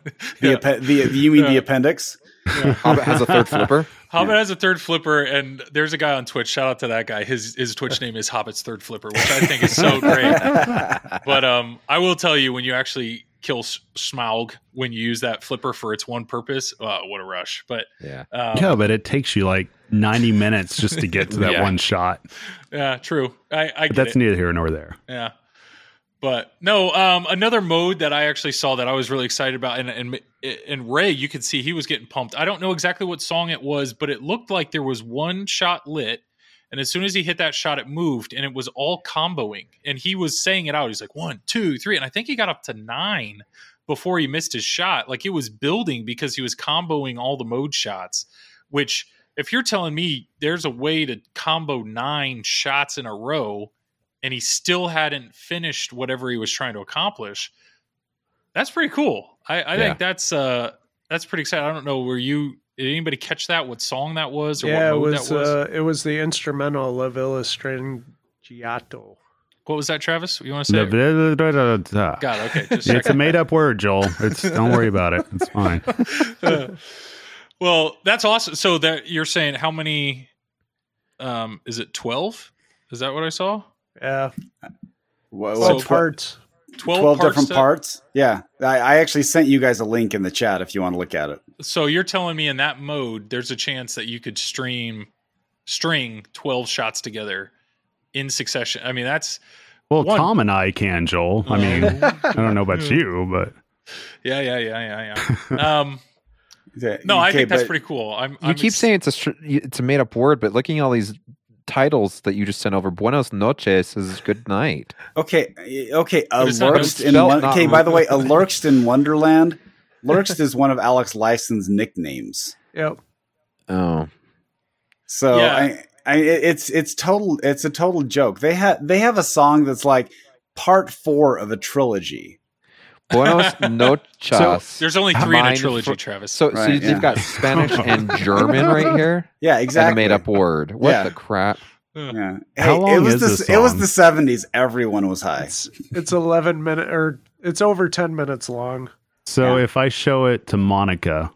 The, Yeah. appe- the you mean the appendix? Yeah. [laughs] Hobbit has a third flipper. Hobbit has a third flipper, and there's a guy on Twitch. Shout out to that guy. His his Twitch name is Hobbit's third flipper, which I think is so great. But um, I will tell you when you actually kill S- Smaug when you use that flipper for its one purpose. Uh, what a rush! But Yeah. um, yeah, but it takes you like 90 minutes just to get to [laughs] that Yeah. one shot. yeah, true. I, I get that's it. neither here nor there. Yeah. But no, um, another mode that I actually saw that I was really excited about, and, and and Ray, you could see he was getting pumped. I don't know exactly what song it was, but it looked like there was one shot lit, and as soon as he hit that shot, it moved, and it was all comboing. And he was saying it out. He's like one, two, three, and I think he got up to nine before he missed his shot. Like it was building because he was comboing all the mode shots. Which, if you're telling me there's a way to combo nine shots in a row and he still hadn't finished whatever he was trying to accomplish. That's pretty cool. I, I Yeah. think that's uh that's pretty exciting. I don't know. Were you did anybody catch that? What song that was? Or yeah, it what mode was, that was? Uh, it was the instrumental La Villa Strangiato. what was that, Travis? You want to say? it? God, God, okay. Just It's a made up word, Joel. It's don't worry about it. It's fine. [laughs] well, that's awesome. So that you're saying how many? Um, is it twelve? Is that what I saw? Yeah, What, So- well, what- parts. 12, 12 parts different to- parts. Yeah. I, I actually sent you guys a link in the chat if you want to look at it. So you're telling me in that mode, there's a chance that you could stream, string 12 shots together in succession. I mean, that's Well, One. Tom and I can, Joel. I mean, I don't know about [laughs] you, but yeah, yeah, yeah, yeah, yeah. [laughs] Um, Yeah, no, I think that's pretty cool. I'm, You I'm keep ex- saying it's a it's a made up word, but looking at all these titles that you just sent over, Buenos noches is good night. Okay, okay. A But it's not Lerxst in spelled Won- not okay. By the way, a right. in Wonderland. Lerxst is one of Alex Lifeson's nicknames. Yep. Oh, So Yeah. I, I, it's it's total. It's a total joke. They have they have a song that's like part four of a trilogy. Buenos [laughs] noches. There's only three in a trilogy, for- Travis. so, so you've yeah. got Spanish [laughs] and German right here, Yeah, and a exactly. made up word. What Yeah. the crap? Yeah. How Hey, long it was is the, this It was the seventies. Everyone was high. It's it's eleven minute or it's over ten minutes long. So Yeah. if I show it to Monica,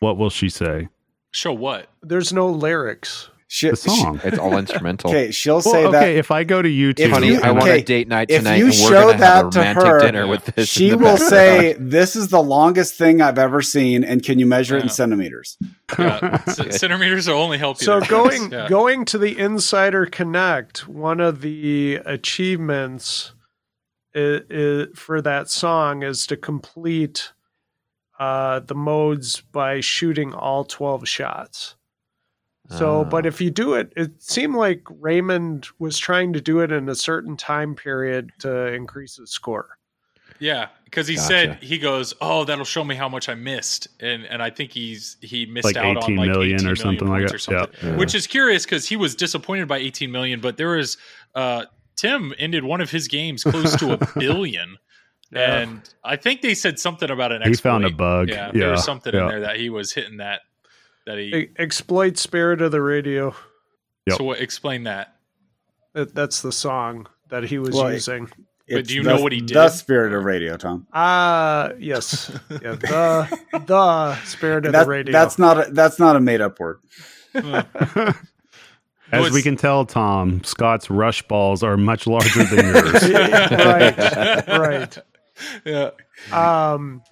what will she say? Show what? There's no lyrics. She, The song. It's all instrumental. [laughs] okay, she'll Well, say okay, that. Okay, if I go to YouTube, Honey, you- I want okay, a date night tonight. if tonight, you and we're show gonna have a that to her, dinner with this. She [laughs] will background. [laughs] say, "This is the longest thing I've ever seen, and can you measure it in centimeters?" Yeah, c- centimeters will only help you. So there, going Yeah. going to the Insider Connect, one of the achievements i i for that song is to complete uh, the modes by shooting all twelve shots. So, Ah. but if you do it, it seemed like Raymond was trying to do it in a certain time period to increase his score. Yeah, because he Gotcha. said he goes, "Oh, that'll show me how much I missed," and and I think he's he missed Like out 18 on like million 18 or million something like points that. or something. Yeah. Which is curious because he was disappointed by 18 million, but there was uh Tim ended one of his games close to a [laughs] billion. Yeah. And I think they said something about an he exploit. found a bug. Yeah, Yeah, there was something in there that he was hitting that that he. E- exploit spirit of the radio. Yep. So what, explain that. That, that's the song that he was Well, using. But do you the- know what he did? The spirit of radio, Tom. Ah, yes, [laughs] yeah, the the spirit of That- the radio. That's not a, that's not a made up word. [laughs] As Was- we can tell, Tom, Scott's rush balls are much larger than yours. [laughs] right, right. [laughs] Yeah. Um,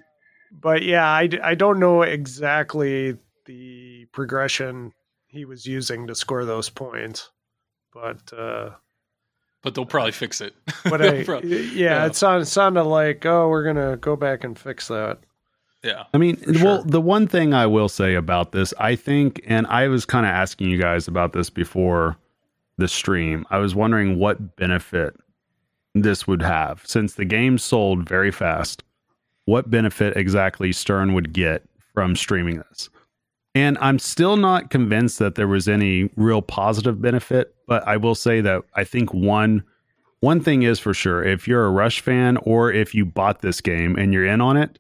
but yeah, I, I don't know exactly the progression he was using to score those points, but uh, But they'll probably fix it. but [laughs] I, prob- yeah, yeah. it sounded sounded like oh we're gonna go back and fix that. Yeah. I mean, sure. well, the one thing I will say about this, I think, and I was kind of asking you guys about this before the stream. I was wondering what benefit this would have since the game sold very fast. What benefit exactly Stern would get from streaming this? And I'm still not convinced that there was any real positive benefit, but I will say that I think one one thing is for sure, if you're a Rush fan or if you bought this game and you're in on it,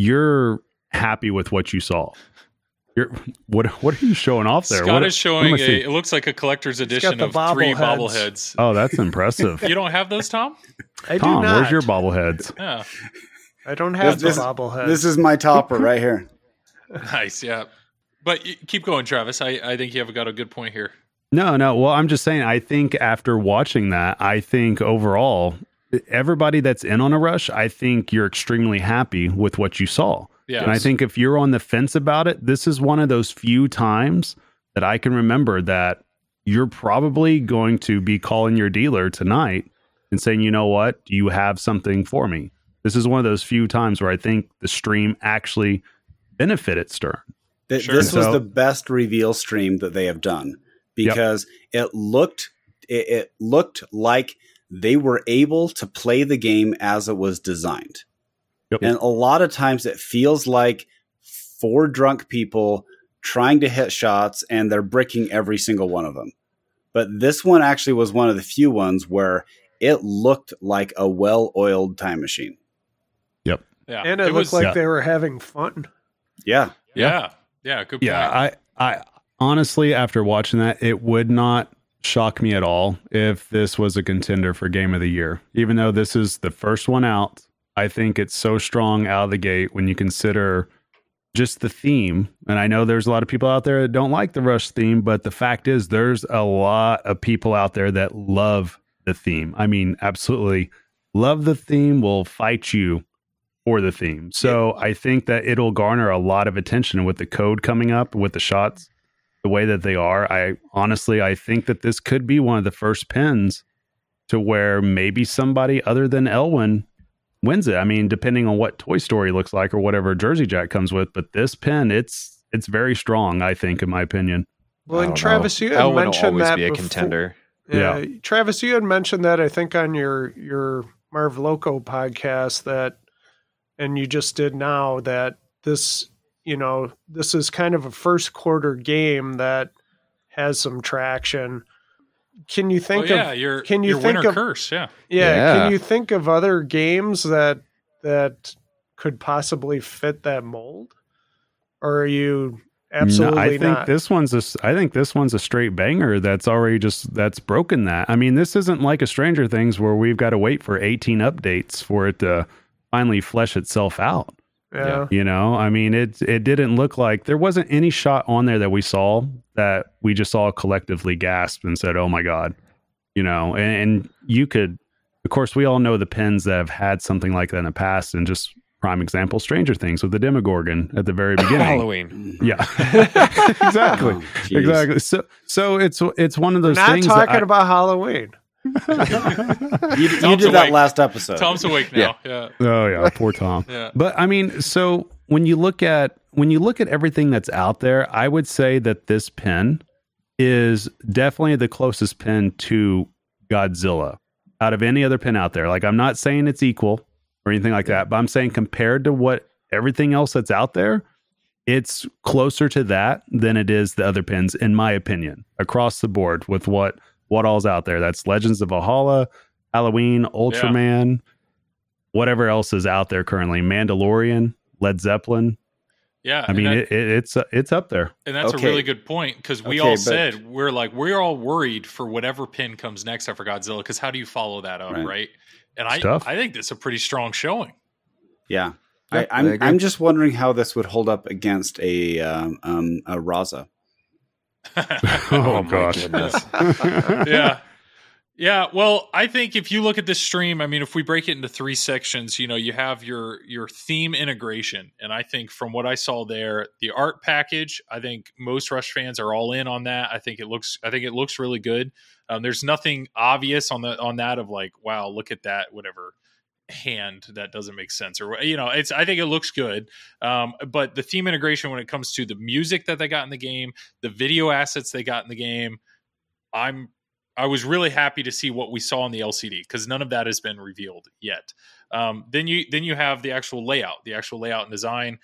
you're happy with what you saw. You're what what are you showing off there? Scott What- is showing am I a. It looks like a collector's edition the of three bobbleheads. bobbleheads. Oh, that's impressive. [laughs] You don't have those, Tom? I do not. where's your bobbleheads? [laughs] Yeah. I don't have This- the bobblehead. This is my topper [laughs] right here. Nice. Yeah. But keep going, Travis. I, I think you have got a good point here. No, no. Well, I'm just saying. I think after watching that, I think overall everybody that's in on a rush, I think you're extremely happy with what you saw. Yeah. And I think if you're on the fence about it, this is one of those few times that I can remember that you're probably going to be calling your dealer tonight and saying, you know what, do you have something for me? This is one of those few times where I think the stream actually benefited Stern. Th- Sure. This was the best reveal stream that they have done because it looked it, it looked like they were able to play the game as it was designed. Yep. And a lot of times it feels like four drunk people trying to hit shots and they're bricking every single one of them. But this one actually was one of the few ones where it looked like a well-oiled time machine. Yep. Yeah. And it, was looked like Yeah. they were having fun. Yeah. yeah. Yeah, good point. Yeah, point. I, I honestly, after watching that, it would not shock me at all if this was a contender for game of the year. Even though this is the first one out, I think it's so strong out of the gate when you consider just the theme. And I know there's a lot of people out there that don't like the Rush theme, but the fact is, there's a lot of people out there that love the theme. I mean, absolutely love the theme, will fight you for the theme. So I think that it'll garner a lot of attention with the code coming up, with the shots, the way that they are. I honestly, I think that this could be one of the first pins to where maybe somebody other than Elwin wins it. I mean, depending on what Toy Story looks like or whatever Jersey Jack comes with, but this pin, it's it's very strong. I think, in my opinion. Well, and Travis, know. you had Elwin will mentioned always that be a before. contender. Yeah. Travis, you had mentioned that I think on your your Marv Loco podcast that, and you just did now that this, you know, this is kind of a first quarter game that has some traction. Can you Oh, think yeah, of your, can you your think winner of- curse, yeah. yeah, Yeah. Can you think of other games that that could possibly fit that mold? Or are you absolutely No, I think not? this one's a, s- I think this one's a straight banger that's already just that's broken that. I mean, this isn't like a Stranger Things where we've got to wait for 18 updates for it to finally flesh itself out. Yeah. You know, I mean, it it didn't look like there wasn't any shot on there that we saw that we just all collectively gasped and said, "Oh my god," you know. And, and you could, of course, we all know the pins that have had something like that in the past, and just prime example, Stranger Things with the Demogorgon at the very [coughs] beginning. Halloween. Yeah, [laughs] [laughs] exactly, Oh, exactly. So, so it's it's one of those Not things. talking that I- about Halloween. You, you Tom's did that last episode. Tom's awake now. Yeah. Oh yeah, [laughs] poor Tom. Yeah. But I mean, so when you look at when you look at everything that's out there, I would say that this pin is definitely the closest pin to Godzilla out of any other pin out there. Like I'm not saying it's equal or anything like that, but I'm saying compared to what everything else that's out there, it's closer to that than it is the other pins, in my opinion, across the board with what what all's out there. That's Legends of Valhalla, Halloween, Ultraman, whatever else is out there currently. Mandalorian, Led Zeppelin. Yeah. I mean, and, it, it, it's uh, it's up there. and that's Okay. a really good point because we Okay, all but- said we're like we're all worried for whatever pin comes next after Godzilla because how do you follow that up, Right. right? And I tough. I think that's a pretty strong showing. Yeah. Yeah, I, I I'm agree. I'm just wondering how this would hold up against a um, um a Raza. [laughs] Oh, my gosh. [laughs] yeah. Yeah, well, I think if you look at this stream, I mean, if we break it into three sections, you know, you have your your theme integration, and I think from what I saw there, the art package, I think most Rush fans are all in on that. I think it looks, I think it looks really good. Um, there's nothing obvious on the on that of like, wow, look at that, whatever hand that doesn't make sense or you know it's i think it looks good um but the theme integration when it comes to the music that they got in the game the video assets they got in the game i'm I was really happy to see what we saw on the LCD because none of that has been revealed yet. Um, then you then you have the actual layout, the actual layout and design.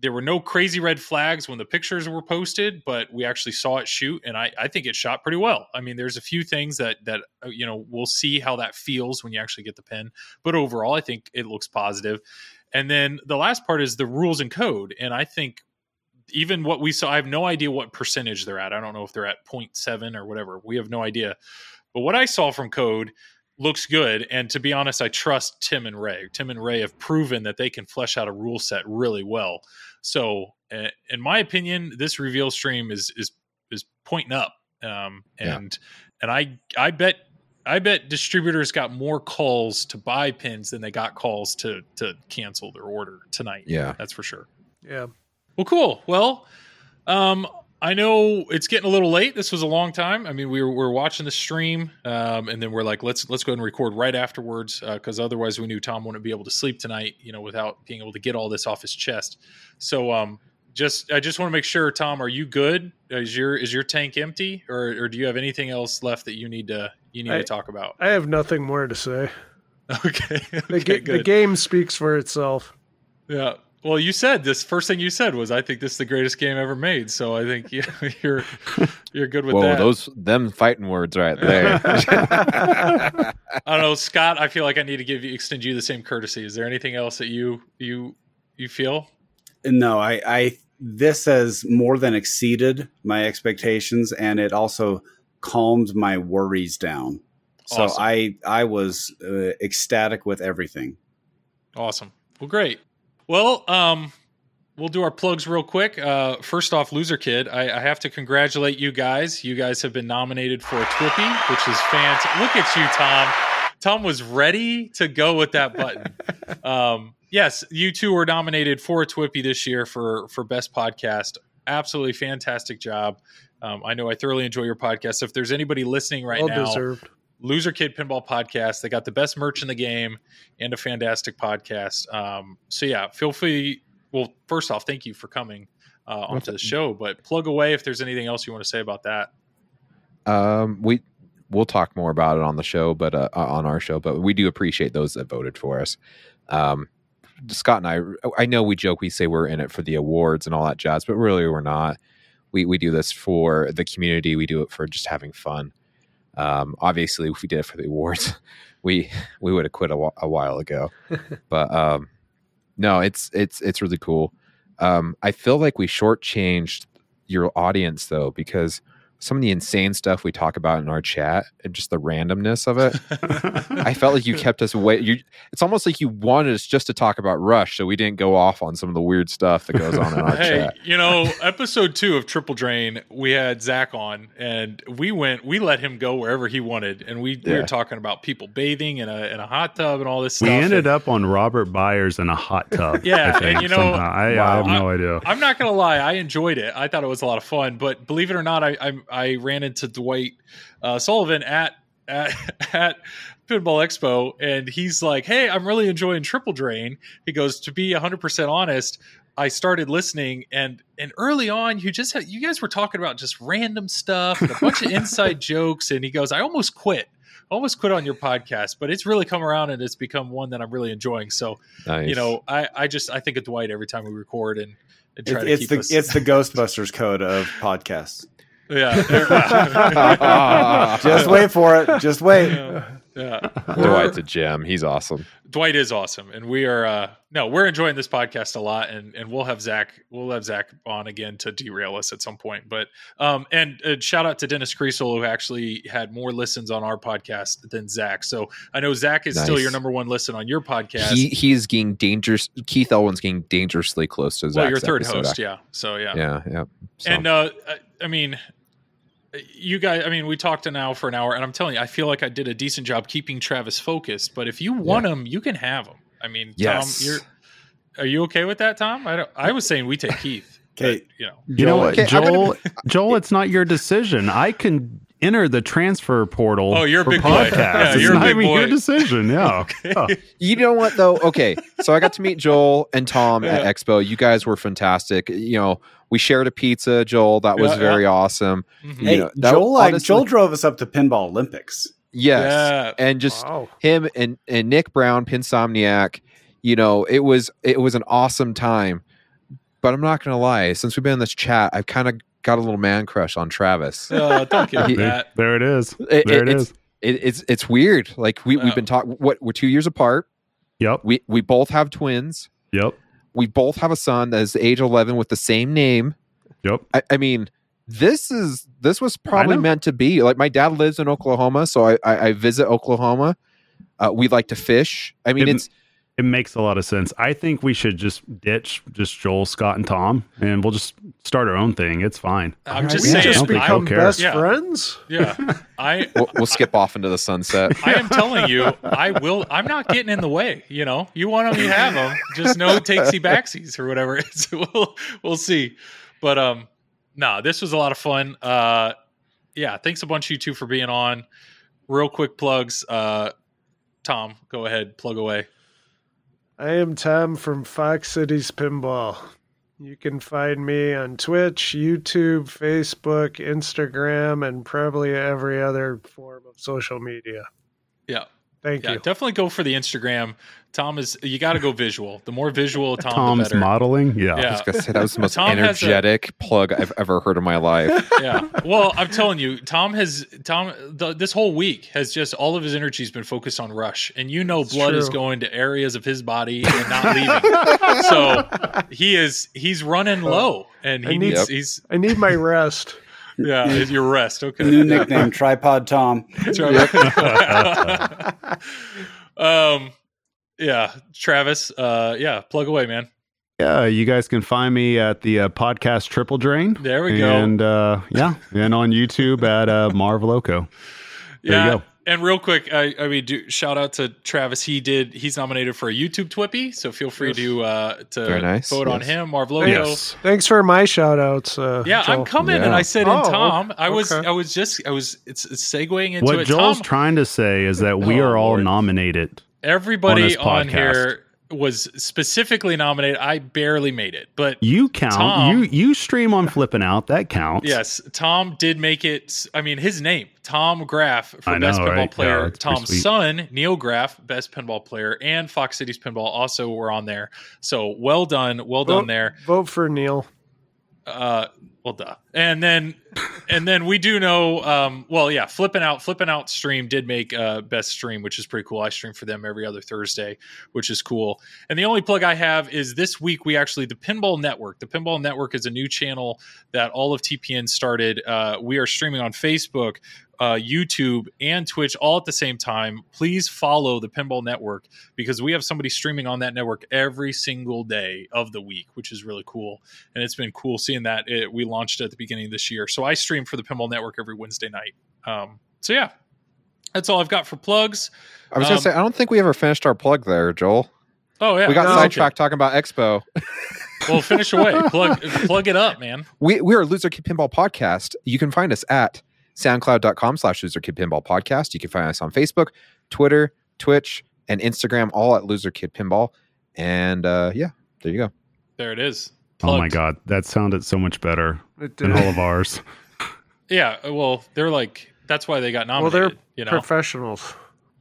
There were no crazy red flags when the pictures were posted, but we actually saw it shoot, and I, I think it shot pretty well. I mean, there's a few things that that uh, you know we'll see how that feels when you actually get the pen, but overall, I think it looks positive. And then the last part is the rules and code, and I think even what we saw, I have no idea what percentage they're at. I don't know if they're at 0.7 or whatever. We have no idea. But what I saw from code looks good. And to be honest, I trust Tim and Ray. Tim and Ray have proven that they can flesh out a rule set really well. So, uh, in my opinion, this reveal stream is is is pointing up. Um, Yeah. and and I I bet I bet distributors got more calls to buy pins than they got calls to to cancel their order tonight. Yeah. That's for sure. Yeah. Well, cool. Well, um, I know it's getting a little late. This was a long time. I mean, we were, we were watching the stream, um, and then we're like, let's let's go ahead and record right afterwards, because otherwise we knew Tom wouldn't be able to sleep tonight. You know, without being able to get all this off his chest. So, um, just I just want to make sure, Tom, are you good? Is your is your tank empty, or or do you have anything else left that you need to you need I- to talk about? I have nothing more to say. [laughs] Okay, The, okay, ga- the game speaks for itself. Yeah. Well, you said this first thing you said was, "I think this is the greatest game ever made." So I think you, [laughs] you're you're good with Whoa, that. those them fighting words right there. [laughs] [laughs] I don't know, Scott. I feel like I need to give you extend you the same courtesy. Is there anything else that you you you feel? No, I, I this has more than exceeded my expectations, and it also calmed my worries down. So I I was uh, ecstatic with everything. Awesome. Well, great. Well, um, we'll do our plugs real quick. Uh, first off, Loserkid, I, I have to congratulate you guys. You guys have been nominated for a TWIPY, which is fantastic. Look at you, Tom. Tom was ready to go with that button. [laughs] um, yes, you two were nominated for a TWIPY this year for for best podcast. Absolutely fantastic job. Um, I know I thoroughly enjoy your podcast. If there's anybody listening right well now, deserved. Loserkid Pinball Podcast. They got the best merch in the game and a fantastic podcast. Um, so yeah, feel free. Well, first off, thank you for coming uh, onto the show. But plug away if there's anything else you want to say about that. um, we we'll talk more about it on the show, but uh, on our show. But we do appreciate those that voted for us. Um, Scott and I, I know we joke, we say we're in it for the awards and all that jazz, but really we're not. We we do this for the community. We do it for just having fun. Um, obviously, if we did it for the awards, [laughs] we we would have quit a, a while ago. [laughs] but um, no, it's it's it's really cool. Um, I feel like we shortchanged your audience though because some of the insane stuff we talk about in our chat and just the randomness of it. I felt like you [laughs] kept us away. You, it's almost like you wanted us just to talk about Rush, so we didn't go off on some of the weird stuff that goes on in our hey, chat. you know, episode two of Triple Drain, we had Zach on, and we went, we let him go wherever he wanted, and we, we were talking about people bathing in a in a hot tub and all this stuff. We ended and up on Robert Byers in a hot tub. Yeah, I think, and you know- somehow. I, I have Wow. no idea. I'm not gonna lie, I enjoyed it. I thought it was a lot of fun. But believe it or not, I I, I ran into Dwight uh, Sullivan at at [laughs] at Pinball Expo, and he's like, "Hey, I'm really enjoying Triple Drain." He goes, "To be 100 percent honest." I started listening, and and early on, you just had, you guys were talking about just random stuff, and a bunch of inside [laughs] jokes, and he goes, "I almost quit, almost quit on your podcast, but it's really come around, and it's become one that I'm really enjoying." So Nice. you know, I, I just I think of Dwight every time we record and, and try It- to it's keep the us. it's the Ghostbusters code of podcasts. Yeah, [laughs] Just wait for it. Just wait. yeah. yeah. Dwight's a gem. He's awesome. Dwight is awesome, and we are uh, no, we're enjoying this podcast a lot, and and we'll have Zach we'll have Zach on again to derail us at some point. But um, and uh, shout out to Dennis Creasel who actually had more listens on our podcast than Zach. So I know Zach is still your number one listen on your podcast. He he's getting dangerous. Keith Elwin's getting dangerously close to Zach's well, your third episode, host, yeah. So yeah, Yeah, yeah. So, And uh, I- I mean, you guys. I mean, we talked to now for an hour, and I'm telling you, I feel like I did a decent job keeping Travis focused. But if you want him, you can have him. I mean, Yes. Tom, you're. Are you okay with that, Tom? I don't, I was saying we take Keith. [laughs] Okay. you know. You know what, Okay, I'm gonna Joel? Joel, it's not your decision. I can enter the transfer portal. Oh, you're a for big boy. Yeah, it's you're a not big even your decision. Yeah. [laughs] Yeah. You know what though? Okay, so I got to meet Joel and Tom at Expo. You guys were fantastic. You know, we shared a pizza, Joel. That was Yeah, very awesome. Mhm. You Hey, know, Joel, like, honestly- Joel drove us up to Pinball Olympics. Yes, Yeah. and just Wow. him and and Nick Brown, Pinsomniac. You know, it was it was an awesome time. But I'm not gonna lie. Since we've been in this chat, I've kind of got a little man crush on Travis. Uh, [laughs] don't give me There, that. there it is. There it- it it's. It, it's it's weird. Like we Wow. we've been talking. What we're two years apart. Yep. We we both have twins. Yep. We both have a son that is age 11 with the same name. Yep. I, I mean, this is this was probably meant to be. Like my dad lives in Oklahoma, so I I, I visit Oklahoma. Uh, we like to fish. I mean, It- it's it makes a lot of sense. I think we should just ditch just Joel, Scott, and Tom, and we'll just start our own thing. It's fine. I'm just we saying. just I don't I, become care. best Yeah. friends. yeah, [laughs] I We'll, we'll skip off into the sunset. I am telling you, I will. I'm not getting in the way. You know, you want them, you have them. Just no takesy backsies or whatever. It's, [laughs] we'll we'll see. But um, no, this was a lot of fun. Uh, yeah, thanks a bunch you two for being on. Real quick plugs. Uh, Tom, go ahead, plug away. I am Tom from Fox Cities Pinball. You can find me on Twitch, YouTube, Facebook, Instagram, and probably every other form of social media. Yeah. Thank Yeah, you. definitely go for the Instagram. Tom is. You got to go visual. The more visual Tom, the Tom's better. modeling. Yeah. I was gonna say that was the most Tom has a- energetic plug I've ever heard in my life. [laughs] yeah. Well, I'm telling you, Tom has Tom the, this whole week has just all of his energy's been focused on Rush, and you know, blood is going to areas of his body and not leaving. [laughs] so he is he's running low, and I he need- needs Yep. he's I need my rest. [laughs] yeah is your rest. Okay, New nickname, Tripod Tom. That's right. um, yeah, Travis. Uh, yeah, plug away, man. Yeah, you guys can find me at the uh, podcast Triple Drain. There we go. And uh, yeah, and on YouTube at uh, Marv Loco. There yeah. you go. And real quick, I, I mean, do, shout out to Travis. He did. He's nominated for a YouTube TWIPY, so feel free Yes. to uh, to nice, vote on him. Marv Logo. Yes. Thanks for my shout outs. Uh, Yeah, I'm Joel. coming, and I said Oh, in Tom. I was. I was just, I was, it's, it's segueing into What it. Joel's Tom, trying to say is that we Oh, are all Lord. nominated. On everybody this on, here was specifically nominated. I barely made it, but You count. Tom- you you stream on flipping out. That counts. yes, Tom did make it. I mean, his name, Tom Graf, for I best pinball right? player. Yeah, that's Tom's son, Neil Graf, best pinball player, and Fox Cities Pinball also were on there. So well done, well done there. Vote for Neil. uh well duh. And then and then we do know um well yeah flipping out flipping out stream did make uh best stream which is pretty cool. I stream for them every other thursday which is cool. And the only plug i have is this week we actually the pinball network. The pinball network is a new channel that all of tpn started. Uh we are streaming on facebook uh, YouTube and Twitch all at the same time. Please follow the Pinball Network because we have somebody streaming on that network every single day of the week, which is really cool and it's been cool seeing that it, we launched at the beginning of this year. So I stream for the Pinball Network every Wednesday night. Um, so yeah, that's all I've got for plugs. I was gonna Um, say I don't think we ever finished our plug there, Joel. Oh yeah, we got No. sidetracked talking about Expo. Well, finish away. [laughs] Plug plug it up, man. We we are a Loser Pinball Podcast. You can find us at soundcloud.com slash Loserkid pinball podcast. You can find us on Facebook, Twitter, Twitch, and Instagram, all at Loserkid pinball. And uh yeah, there you go. There it is. Oh my god, that sounded so much better It than did. all of ours. [laughs] Yeah. Well, they're like that's why they got nominated. Well, nominated. they're you know. professionals.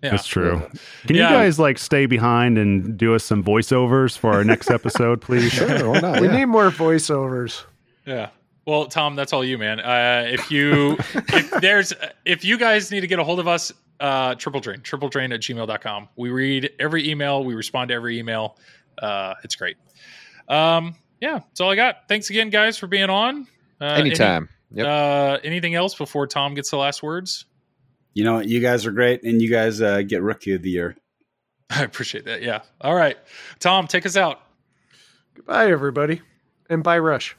yeah. That's true. Can Yeah. you guys like stay behind and do us some voiceovers for our next [laughs] episode, please? Sure, why not? We need more voiceovers. Yeah. Well, Tom, that's all you, man. Uh, if you [laughs] if there's if you guys need to get a hold of us, uh, triple drain, triple drain at gmail.com. We read every email, we respond to every email. Uh, it's great. Um, yeah, that's all I got. Thanks again, guys, for being on. Uh, any- Anytime. Yep. uh, anything else before Tom gets the last words? You know, you guys are great, and you guys uh, get Rookie of the Year. [laughs] I appreciate that. Yeah. All right. Tom, take us out. Goodbye, everybody. And bye, Rush.